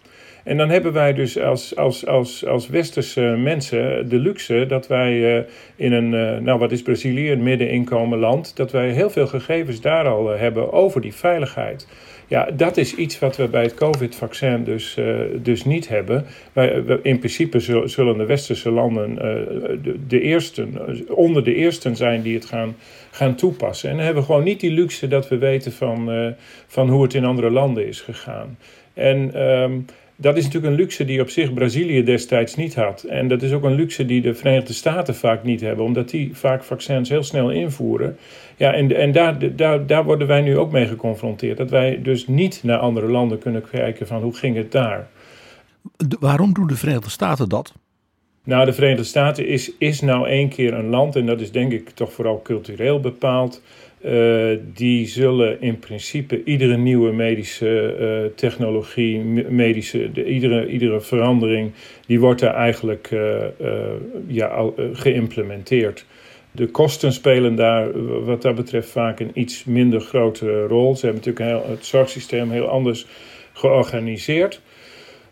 En dan hebben wij dus als, als, als, als westerse mensen de luxe dat wij uh, in een, uh, nou wat is Brazilië, een middeninkomen land, dat wij heel veel gegevens daar al uh, hebben over die veiligheid. Ja, dat is iets wat we bij het COVID-vaccin dus, dus niet hebben. Wij, in principe zullen de westerse landen de, de eersten, onder de eersten zijn die het gaan, gaan toepassen. En dan hebben we gewoon niet die luxe dat we weten van, van hoe het in andere landen is gegaan. En um, dat is natuurlijk een luxe die op zich Brazilië destijds niet had. En dat is ook een luxe die de Verenigde Staten vaak niet hebben, omdat die vaak vaccins heel snel invoeren. Ja, en, en daar, daar, daar worden wij nu ook mee geconfronteerd. Dat wij dus niet naar andere landen kunnen kijken van hoe ging het daar. waarom doen de Verenigde Staten dat? Nou, de Verenigde Staten is, is nou één keer een land, en dat is denk ik toch vooral cultureel bepaald. Uh, die zullen in principe iedere nieuwe medische uh, technologie, medische, de, iedere, iedere verandering, die wordt daar eigenlijk uh, ja, geïmplementeerd. De kosten spelen daar wat dat betreft vaak een iets minder grote rol. Ze hebben natuurlijk het zorgsysteem heel anders georganiseerd.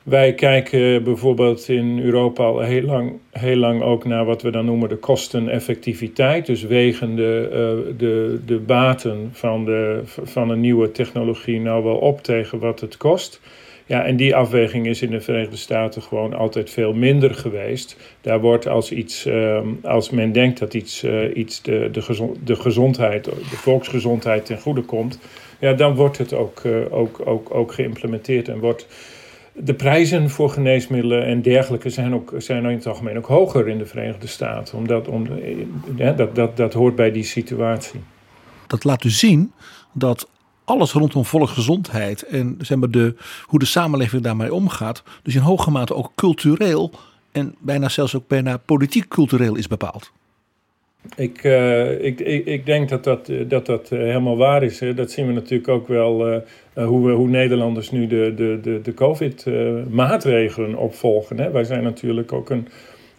Wij kijken bijvoorbeeld in Europa al heel lang, heel lang ook naar wat we dan noemen de kosteneffectiviteit. Dus wegen de, uh, de, de baten van, de, van een nieuwe technologie nou wel op tegen wat het kost. Ja, en die afweging is in de Verenigde Staten gewoon altijd veel minder geweest. Daar wordt als iets, uh, als men denkt dat iets, uh, iets de, de, gezond, de gezondheid, de volksgezondheid ten goede komt, ja, dan wordt het ook, ook, ook, ook geïmplementeerd en wordt de prijzen voor geneesmiddelen en dergelijke zijn, ook, zijn in het algemeen ook hoger in de Verenigde Staten. Omdat, om, dat, dat, dat hoort bij die situatie. Dat laat dus zien dat alles rondom volksgezondheid en zeg maar de, hoe de samenleving daarmee omgaat, dus in hoge mate ook cultureel en bijna zelfs ook bijna politiek cultureel is bepaald. Ik, uh, ik, ik, ik, denk dat dat, dat, dat uh, helemaal waar is. Hè. Dat zien we natuurlijk ook wel hoe, we, hoe Nederlanders nu de, de, de, de COVID-maatregelen opvolgen. Hè. Wij zijn natuurlijk ook een.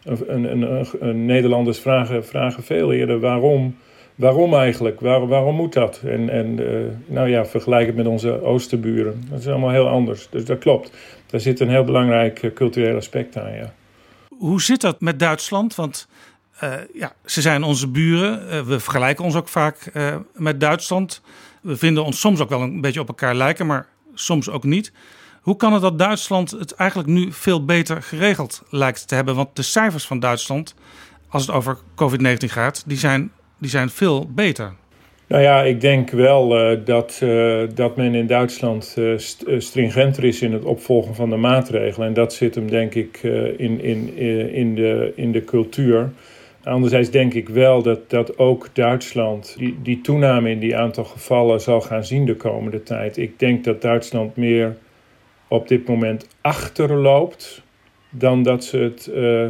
een, een, Nederlanders vragen, vragen veel eerder waarom, waarom eigenlijk? Waar, waarom moet dat? En, en nou ja, vergelijk het met onze oosterburen. Dat is allemaal heel anders. Dus dat klopt. Daar zit een heel belangrijk cultureel aspect aan. Ja. Hoe zit dat met Duitsland? Want ja, ze zijn onze buren. Uh, we vergelijken ons ook vaak uh, met Duitsland. We vinden ons soms ook wel een beetje op elkaar lijken, maar soms ook niet. Hoe kan het dat Duitsland het eigenlijk nu veel beter geregeld lijkt te hebben? Want de cijfers van Duitsland, als het over COVID-19 gaat, die zijn, die zijn veel beter. Nou ja, ik denk wel dat, dat men in Duitsland st stringenter is in het opvolgen van de maatregelen. En dat zit hem denk ik in, in, in, de, in de cultuur. Anderzijds denk ik wel dat, dat ook Duitsland die, die toename in die aantal gevallen zal gaan zien de komende tijd. Ik denk dat Duitsland meer op dit moment achterloopt dan dat ze het, uh,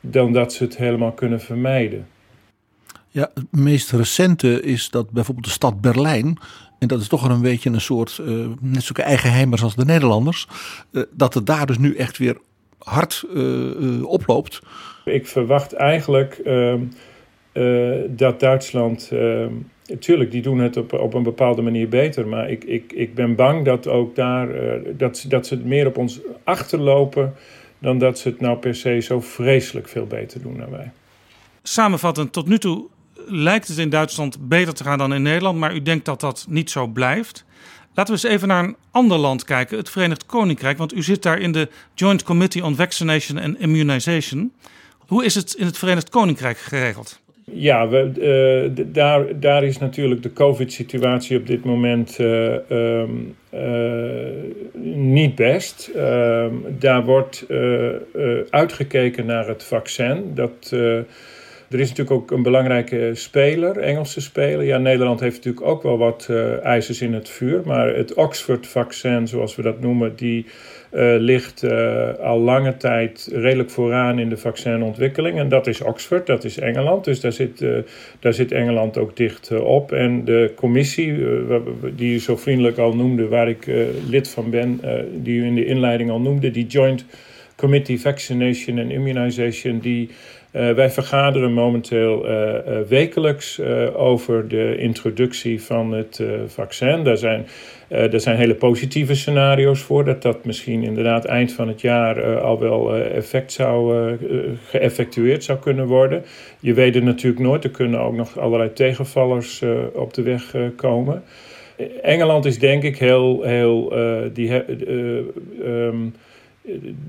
dan dat ze het helemaal kunnen vermijden. Ja, het meest recente is dat bijvoorbeeld de stad Berlijn. En dat is toch een beetje een soort, uh, net zulke eigenheimers als de Nederlanders. Uh, dat het daar dus nu echt weer hard oploopt. Ik verwacht eigenlijk ehm, dat Duitsland Tuurlijk, die doen het op, op een bepaalde manier beter. Maar ik, ik, ik ben bang dat ook daar dat, dat ze meer op ons achterlopen dan dat ze het nou per se zo vreselijk veel beter doen dan wij. Samenvattend, tot nu toe lijkt het in Duitsland beter te gaan dan in Nederland, maar u denkt dat dat niet zo blijft. Laten we eens even naar een ander land kijken, het Verenigd Koninkrijk, want u zit daar in de Joint Committee on Vaccination and Immunization. Hoe is het in het Verenigd Koninkrijk geregeld? Ja, we, uh, daar, daar is natuurlijk de COVID-situatie op dit moment uh, um, uh, niet best. Ehm, daar wordt uitgekeken naar het vaccin. Dat, er is natuurlijk ook een belangrijke speler, Engelse speler. Ja, Nederland heeft natuurlijk ook wel wat ijzers in het vuur. Maar het Oxford-vaccin, zoals we dat noemen, die uh, ligt uh, al lange tijd redelijk vooraan in de vaccinontwikkeling. En dat is Oxford, dat is Engeland. Dus daar zit, uh, daar zit Engeland ook dicht op. En de commissie, die u zo vriendelijk al noemde, waar ik lid van ben, die u in de inleiding al noemde, die Joint Committee Vaccination and Immunization, die uh, wij vergaderen momenteel uh, uh, wekelijks over de introductie van het vaccin. Daar zijn, er zijn hele positieve scenario's voor dat dat misschien inderdaad eind van het jaar al wel effect zou, geëffectueerd zou kunnen worden. Je weet het natuurlijk nooit, er kunnen ook nog allerlei tegenvallers op de weg komen. Engeland is denk ik heel, heel die, um,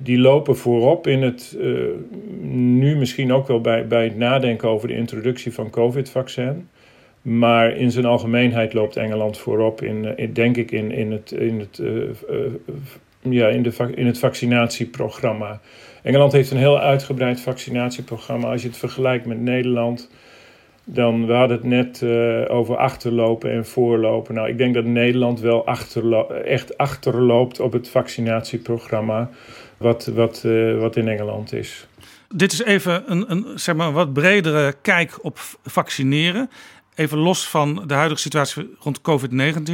die lopen voorop in het, uh, nu misschien ook wel bij, bij het nadenken over de introductie van COVID-vaccin. Maar in zijn algemeenheid loopt Engeland voorop, in, in denk ik, in, in, het, in, het, uh, ja, in, de, in het vaccinatieprogramma. Engeland heeft een heel uitgebreid vaccinatieprogramma. Als je het vergelijkt met Nederland, dan we hadden het net uh, over achterlopen en voorlopen. Nou, ik denk dat Nederland wel achterlo echt achterloopt op het vaccinatieprogramma wat, wat, uh, wat in Engeland is. Dit is even een, een zeg maar, wat bredere kijk op vaccineren. Even los van de huidige situatie rond COVID-19.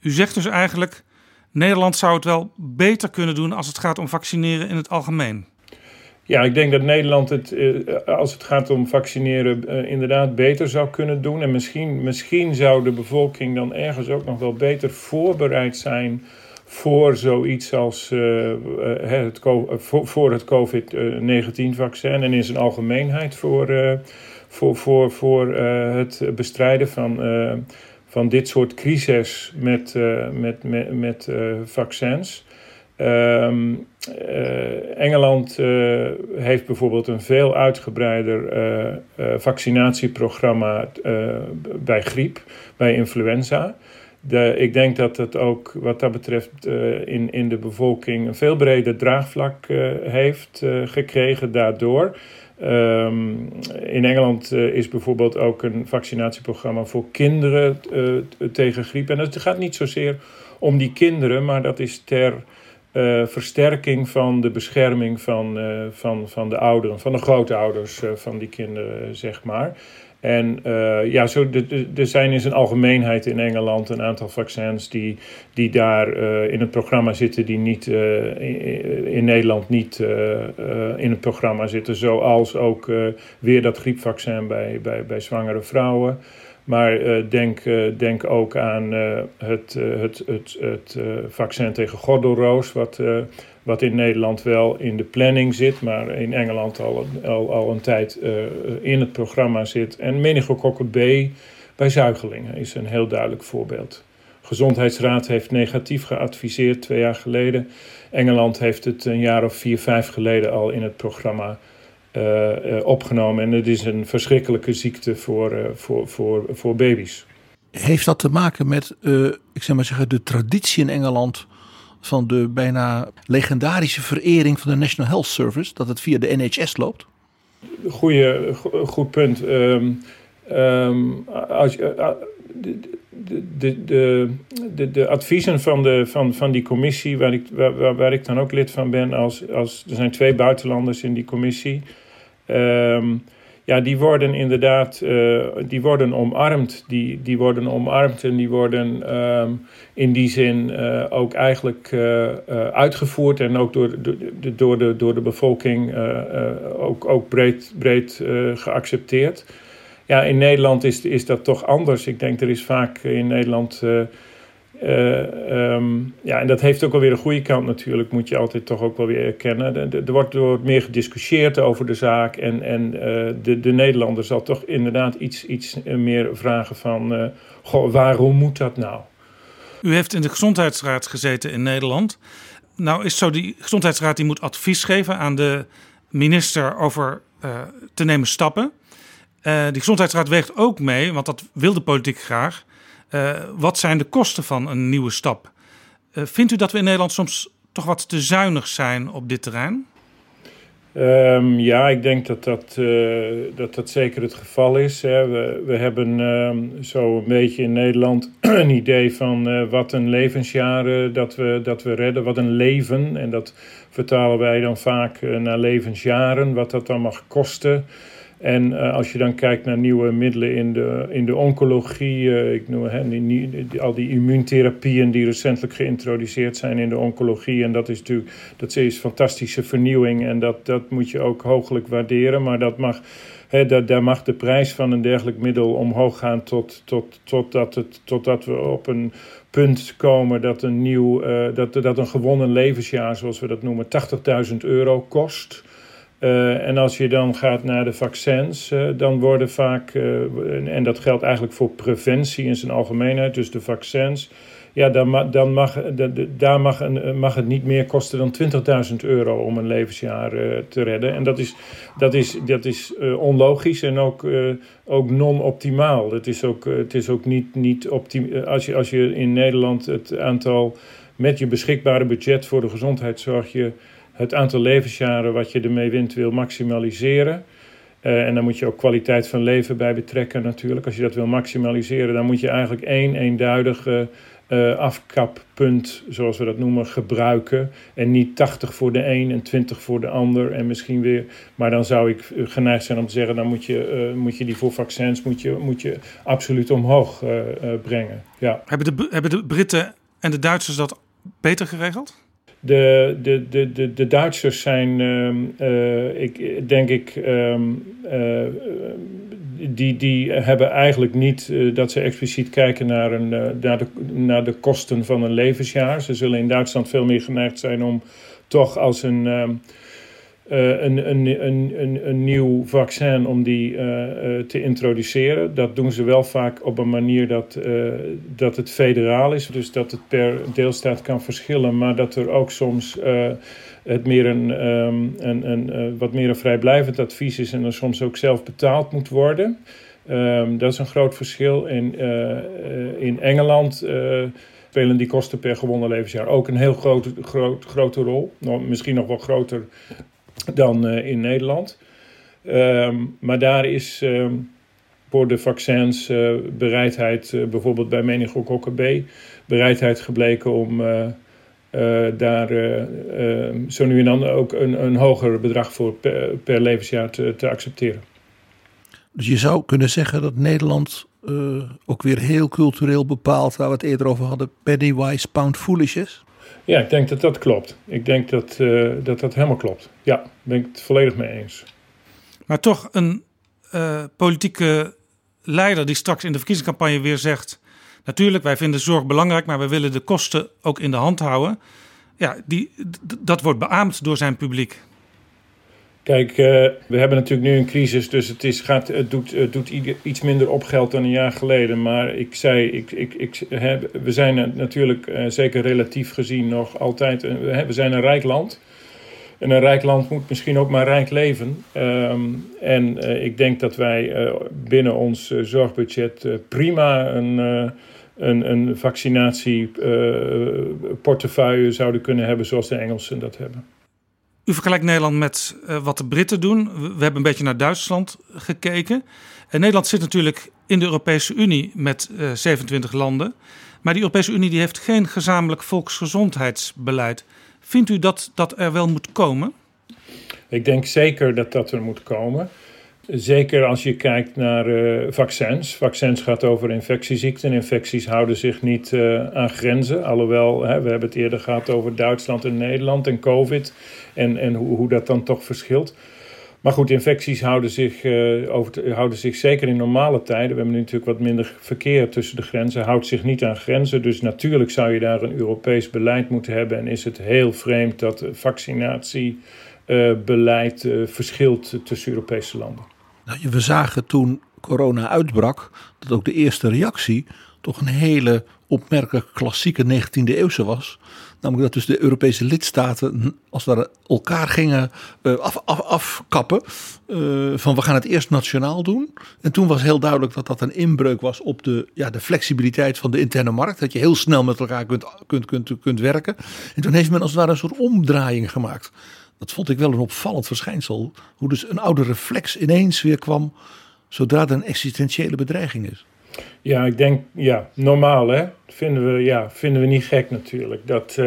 U zegt dus eigenlijk, Nederland zou het wel beter kunnen doen als het gaat om vaccineren in het algemeen. Ja, ik denk dat Nederland het, eh, als het gaat om vaccineren, eh, inderdaad beter zou kunnen doen. En misschien, misschien zou de bevolking dan ergens ook nog wel beter voorbereid zijn voor zoiets als uh, het, voor, het COVID-19-vaccin en in zijn algemeenheid voor, voor, voor, voor het bestrijden van, van dit soort crises met, met, met, met vaccins. Um, uh, Engeland uh, heeft bijvoorbeeld een veel uitgebreider uh, vaccinatieprogramma bij griep, bij influenza. Ik denk dat het ook wat dat betreft in, in de bevolking een veel breder draagvlak heeft gekregen daardoor. Um, in Engeland is bijvoorbeeld ook een vaccinatieprogramma voor kinderen tegen griep. En het gaat niet zozeer om die kinderen, maar dat is ter uh, versterking van de bescherming van, uh, van, van de ouderen, van de grootouders uh, van die kinderen, zeg maar. En ja, zo, er zijn in zijn algemeenheid in Engeland een aantal vaccins die, die daar in het programma zitten, die niet in, in, Nederland niet in het programma zitten. Zoals ook weer dat griepvaccin bij, bij, bij zwangere vrouwen. Maar uh, denk, uh, denk ook aan uh, het, het, het, het vaccin tegen gordelroos, wat, wat in Nederland wel in de planning zit, maar in Engeland al, al, al een tijd in het programma zit. En meningokokken B bij zuigelingen is een heel duidelijk voorbeeld. Gezondheidsraad heeft negatief geadviseerd twee jaar geleden. Engeland heeft het een jaar of vier, vijf geleden al in het programma opgenomen. En het is een verschrikkelijke ziekte voor, uh, voor, voor, voor baby's. Heeft dat te maken met, ik zeg maar zeggen, de traditie in Engeland van de bijna legendarische verering van de National Health Service, dat het via de NHS loopt? Goeie, goed punt. Um, um, als, de, de, de, de, adviezen van, de, van, van die commissie, waar ik, waar, waar ik dan ook lid van ben, als, als, er zijn twee buitenlanders in die commissie. Ehm, ja, die worden inderdaad uh, die worden omarmd. Die, die worden omarmd en die worden um, in die zin uh, ook eigenlijk uh, uitgevoerd en ook door, door, de, door, de, door de bevolking ook, ook breed, breed geaccepteerd. Ja, in Nederland is, is dat toch anders. Ik denk er is vaak in Nederland uh, um, ja, en dat heeft ook wel weer een goede kant natuurlijk, moet je altijd toch ook wel weer erkennen. Er, wordt, er meer gediscussieerd over de zaak en, en uh, de, de Nederlander zal toch inderdaad iets, iets meer vragen van, waarom moet dat nou? U heeft in de Gezondheidsraad gezeten in Nederland. Nou is zo, die Gezondheidsraad die moet advies geven aan de minister over te nemen stappen. die Gezondheidsraad weegt ook mee, want dat wil de politiek graag uh, wat zijn de kosten van een nieuwe stap? Uh, vindt u dat we in Nederland soms toch wat te zuinig zijn op dit terrein? Um, ja, ik denk dat dat, uh, dat dat zeker het geval is. Hè. We, we hebben um, zo een beetje in Nederland een idee van wat een levensjaar dat, we, dat we redden, wat een leven. En dat vertalen wij dan vaak naar levensjaren, wat dat dan mag kosten. En uh, als je dan kijkt naar nieuwe middelen in de, in de oncologie, uh, ik noem hè, al die immuuntherapieën die recentelijk geïntroduceerd zijn in de oncologie. En dat is natuurlijk dat is fantastische vernieuwing en dat, dat moet je ook hooglijk waarderen. Maar dat mag, hè, dat, daar mag de prijs van een dergelijk middel omhoog gaan tot, tot, totdat, het, totdat we op een punt komen dat een, nieuw, uh, dat, dat een gewonnen levensjaar, zoals we dat noemen, 80.000 euro kost. Uh, en als je dan gaat naar de vaccins, uh, dan worden vaak, uh, en dat geldt eigenlijk voor preventie in zijn algemeenheid, dus de vaccins, ja, dan, dan mag, daar mag, een, mag het niet meer kosten dan 20.000 euro om een levensjaar te redden. En dat is, dat is, dat is onlogisch en ook, ook non-optimaal. Het is ook, het is ook niet, niet optimaal. Als je, als je in Nederland het aantal met je beschikbare budget voor de gezondheidszorg je het aantal levensjaren wat je ermee wint wil maximaliseren. Uh, en dan moet je ook kwaliteit van leven bij betrekken natuurlijk. Als je dat wil maximaliseren, dan moet je eigenlijk één eenduidige uh, afkappunt, zoals we dat noemen, gebruiken. En niet 80 voor de een en 20 voor de ander. En misschien weer. Maar dan zou ik geneigd zijn om te zeggen: dan moet je, moet je die voor vaccins moet je, moet je absoluut omhoog brengen. Ja. Hebben, de, hebben de Britten en de Duitsers dat beter geregeld? De, de, de, de, de Duitsers zijn, uh, ik, denk ik, um, uh, die, die hebben eigenlijk niet uh, dat ze expliciet kijken naar, een, naar, de, naar de kosten van een levensjaar. Ze zullen in Duitsland veel meer geneigd zijn om toch als een uh, een, een, een, een, nieuw vaccin om die uh, uh, te introduceren. Dat doen ze wel vaak op een manier dat, dat het federaal is. Dus dat het per deelstaat kan verschillen. Maar dat er ook soms het meer een, um, een, een wat meer een vrijblijvend advies is. En er soms ook zelf betaald moet worden. Um, dat is een groot verschil. In, in Engeland spelen die kosten per gewonnen levensjaar ook een heel groot, groot, grote rol. Nou, misschien nog wel groter dan uh, in Nederland. Um, maar daar is um, voor de vaccins uh, bereidheid, uh, bijvoorbeeld bij meningokokken B, bereidheid gebleken om daar ehm, zo nu en dan ook een, een hoger bedrag voor per, levensjaar te, te, accepteren. Dus je zou kunnen zeggen dat Nederland ook weer heel cultureel bepaald, waar we het eerder over hadden, penny wise, pound foolish is? Ja, ik denk dat dat klopt. Ik denk dat uh, dat, dat helemaal klopt. Ja, daar ben ik het volledig mee eens. Maar toch een uh, politieke leider die straks in de verkiezingscampagne weer zegt... natuurlijk, wij vinden zorg belangrijk, maar we willen de kosten ook in de hand houden. Ja, die, dat wordt beaamd door zijn publiek. Kijk, uh, we hebben natuurlijk nu een crisis, dus het, is, gaat, het doet, doet iets minder op geld dan een jaar geleden. Maar ik zei, ik, ik, ik, we zijn natuurlijk uh, zeker relatief gezien nog altijd, we zijn een rijk land. En een rijk land moet misschien ook maar rijk leven. Um, en ik denk dat wij binnen ons zorgbudget prima een, een, een vaccinatieportefeuille zouden kunnen hebben zoals de Engelsen dat hebben. U vergelijkt Nederland met uh, wat de Britten doen. We, hebben een beetje naar Duitsland gekeken. En Nederland zit natuurlijk in de Europese Unie met uh, 27 landen. Maar die Europese Unie die heeft geen gezamenlijk volksgezondheidsbeleid. Vindt u dat dat er wel moet komen? Ik denk zeker dat dat er moet komen. Zeker als je kijkt naar uh, vaccins. Vaccins gaat over infectieziekten. Infecties houden zich niet uh, aan grenzen. Alhoewel, hè, we hebben het eerder gehad over Duitsland en Nederland en COVID. En, en hoe, hoe dat dan toch verschilt. Maar goed, infecties houden zich, uh, over, houden zich zeker in normale tijden. We hebben nu natuurlijk wat minder verkeer tussen de grenzen. Houdt zich niet aan grenzen. Dus natuurlijk zou je daar een Europees beleid moeten hebben. En is het heel vreemd dat vaccinatiebeleid uh, verschilt tussen Europese landen. Nou, we zagen toen corona uitbrak dat ook de eerste reactie toch een hele opmerkelijk klassieke 19e eeuwse was. Namelijk dat dus de Europese lidstaten als ware elkaar gingen uh, af, af, afkappen. Uh, van we gaan het eerst nationaal doen. En toen was heel duidelijk dat dat een inbreuk was op de, ja, de flexibiliteit van de interne markt. Dat je heel snel met elkaar kunt, kunt, kunt, kunt werken. En toen heeft men als het ware een soort omdraaiing gemaakt. Dat vond ik wel een opvallend verschijnsel. Hoe dus een oude reflex ineens weer kwam zodra er een existentiële bedreiging is. Ja, ik denk, ja, normaal hè. Vinden we, ja, vinden we niet gek natuurlijk. Dat, uh,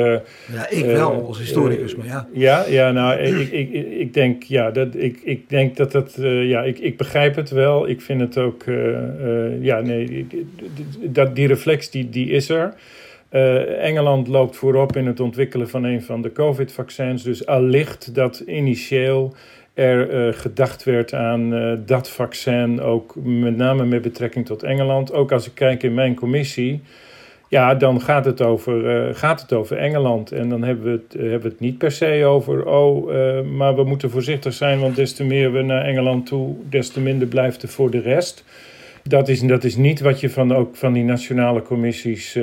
ja, ik wel uh, als historicus, uh, maar ja. Ja, ja nou, ik, ik, ik denk, ja, dat, ik, ik denk dat dat, ja, ik, ik begrijp het wel. Ik vind het ook, ja, nee, dat, die reflex die, die is er. Engeland loopt voorop in het ontwikkelen van een van de COVID-vaccins. Dus allicht dat initieel er uh, gedacht werd aan uh, dat vaccin, ook met name met betrekking tot Engeland. Ook als ik kijk in mijn commissie, ja, dan gaat het over, gaat het over Engeland. En dan hebben we, het, hebben we het niet per se over, oh, maar we moeten voorzichtig zijn, want des te meer we naar Engeland toe, des te minder blijft er voor de rest. Dat is, dat is niet wat je van, ook van die nationale commissies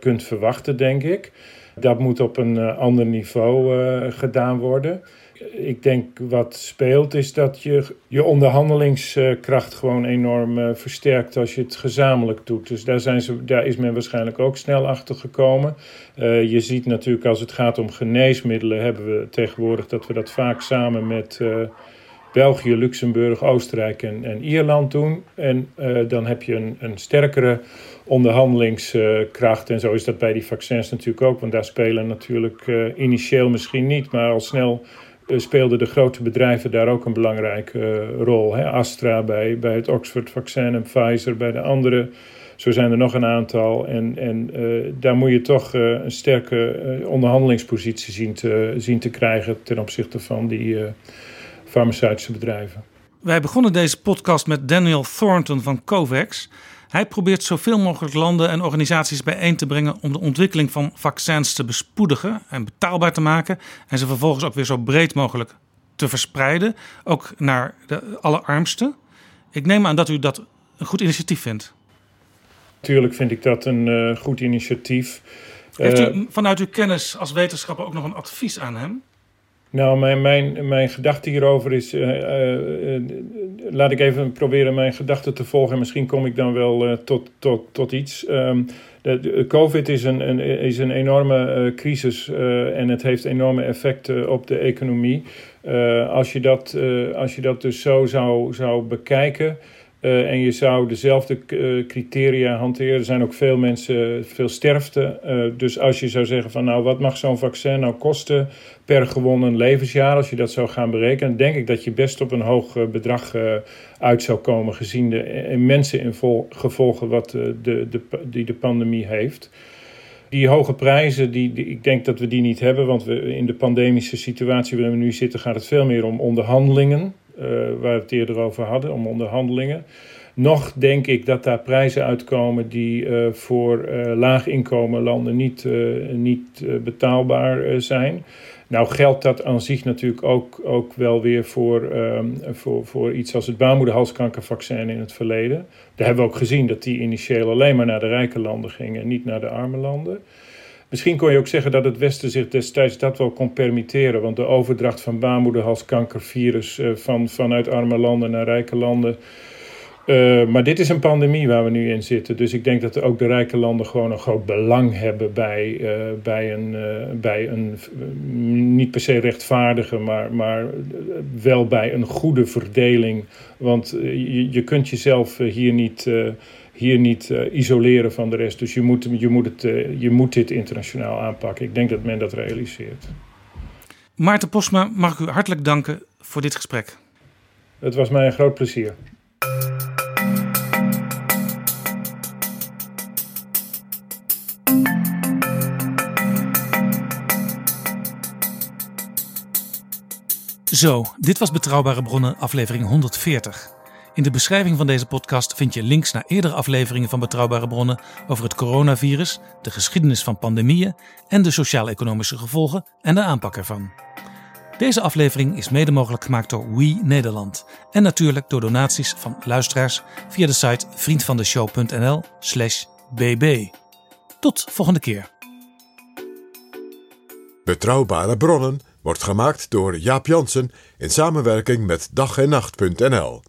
kunt verwachten, denk ik. Dat moet op een ander niveau gedaan worden ik denk wat speelt is dat je je onderhandelingskracht gewoon enorm versterkt als je het gezamenlijk doet. Dus daar, zijn ze, daar is men waarschijnlijk ook snel achter gekomen. Je ziet natuurlijk als het gaat om geneesmiddelen hebben we tegenwoordig dat we dat vaak samen met België, Luxemburg, Oostenrijk en, en Ierland doen. En dan heb je een, een sterkere onderhandelingskracht. En zo is dat bij die vaccins natuurlijk ook. Want daar spelen natuurlijk initieel misschien niet, maar al snel eh, speelden de grote bedrijven daar ook een belangrijke rol. Hè? Astra bij, bij het Oxford-vaccin en Pfizer bij de andere. Zo zijn er nog een aantal. En, en daar moet je toch een sterke onderhandelingspositie zien te, zien te krijgen ten opzichte van die farmaceutische bedrijven. Wij begonnen deze podcast met Daniel Thornton van COVAX. Hij probeert zoveel mogelijk landen en organisaties bijeen te brengen om de ontwikkeling van vaccins te bespoedigen en betaalbaar te maken en ze vervolgens ook weer zo breed mogelijk te verspreiden, ook naar de allerarmsten. Ik neem aan dat u dat een goed initiatief vindt. Natuurlijk vind ik dat een uh, goed initiatief. Heeft u uh, vanuit uw kennis als wetenschapper ook nog een advies aan hem? Nou, mijn, mijn, mijn gedachte hierover is. Uh, uh, uh, laat ik even proberen mijn gedachten te volgen. En misschien kom ik dan wel tot, tot, tot iets. De, de, COVID is een, een, is een enorme crisis en het heeft enorme effecten op de economie. als, je dat, als je dat dus zo zou, zou bekijken. Uh, en je zou dezelfde uh, criteria hanteren. Er zijn ook veel mensen, veel sterfte. Uh, dus als je zou zeggen van nou, wat mag zo'n vaccin nou kosten per gewonnen levensjaar, als je dat zou gaan berekenen, denk ik dat je best op een hoog bedrag uit zou komen, gezien de immense gevolgen wat de, de, die de pandemie heeft. Die hoge prijzen, die, die, ik denk dat we die niet hebben, want we, in de pandemische situatie waarin we nu zitten, gaat het veel meer om onderhandelingen. Uh, waar we het eerder over hadden, om onderhandelingen. Nog denk ik dat daar prijzen uitkomen die uh, voor uh, laag inkomen landen niet, niet betaalbaar zijn. Nou geldt dat aan zich natuurlijk ook, ook wel weer voor, um, voor, voor iets als het baarmoederhalskankervaccin in het verleden. Daar hebben we ook gezien dat die initieel alleen maar naar de rijke landen gingen en niet naar de arme landen. Misschien kon je ook zeggen dat het Westen zich destijds dat wel kon permitteren. Want de overdracht van baarmoederhalskankervirus uh, van, vanuit arme landen naar rijke landen Uh, maar dit is een pandemie waar we nu in zitten. Dus ik denk dat ook de rijke landen gewoon een groot belang hebben bij, uh, bij een, bij een niet per se rechtvaardige, maar, maar wel bij een goede verdeling. Want je, je kunt jezelf hier niet, hier niet isoleren van de rest. Dus je moet, je, moet het, je moet dit internationaal aanpakken. Ik denk dat men dat realiseert. Maarten Posma, mag ik u hartelijk danken voor dit gesprek. Het was mij een groot plezier. Zo, dit was Betrouwbare Bronnen, aflevering 140. In de beschrijving van deze podcast vind je links naar eerdere afleveringen van Betrouwbare Bronnen over het coronavirus, de geschiedenis van pandemieën en de sociaal-economische gevolgen en de aanpak ervan. Deze aflevering is mede mogelijk gemaakt door We Nederland en natuurlijk door donaties van luisteraars via de site vriendvandeshow.nl/bb. Tot volgende keer. Betrouwbare bronnen wordt gemaakt door Jaap Jansen in samenwerking met dag en nacht.nl.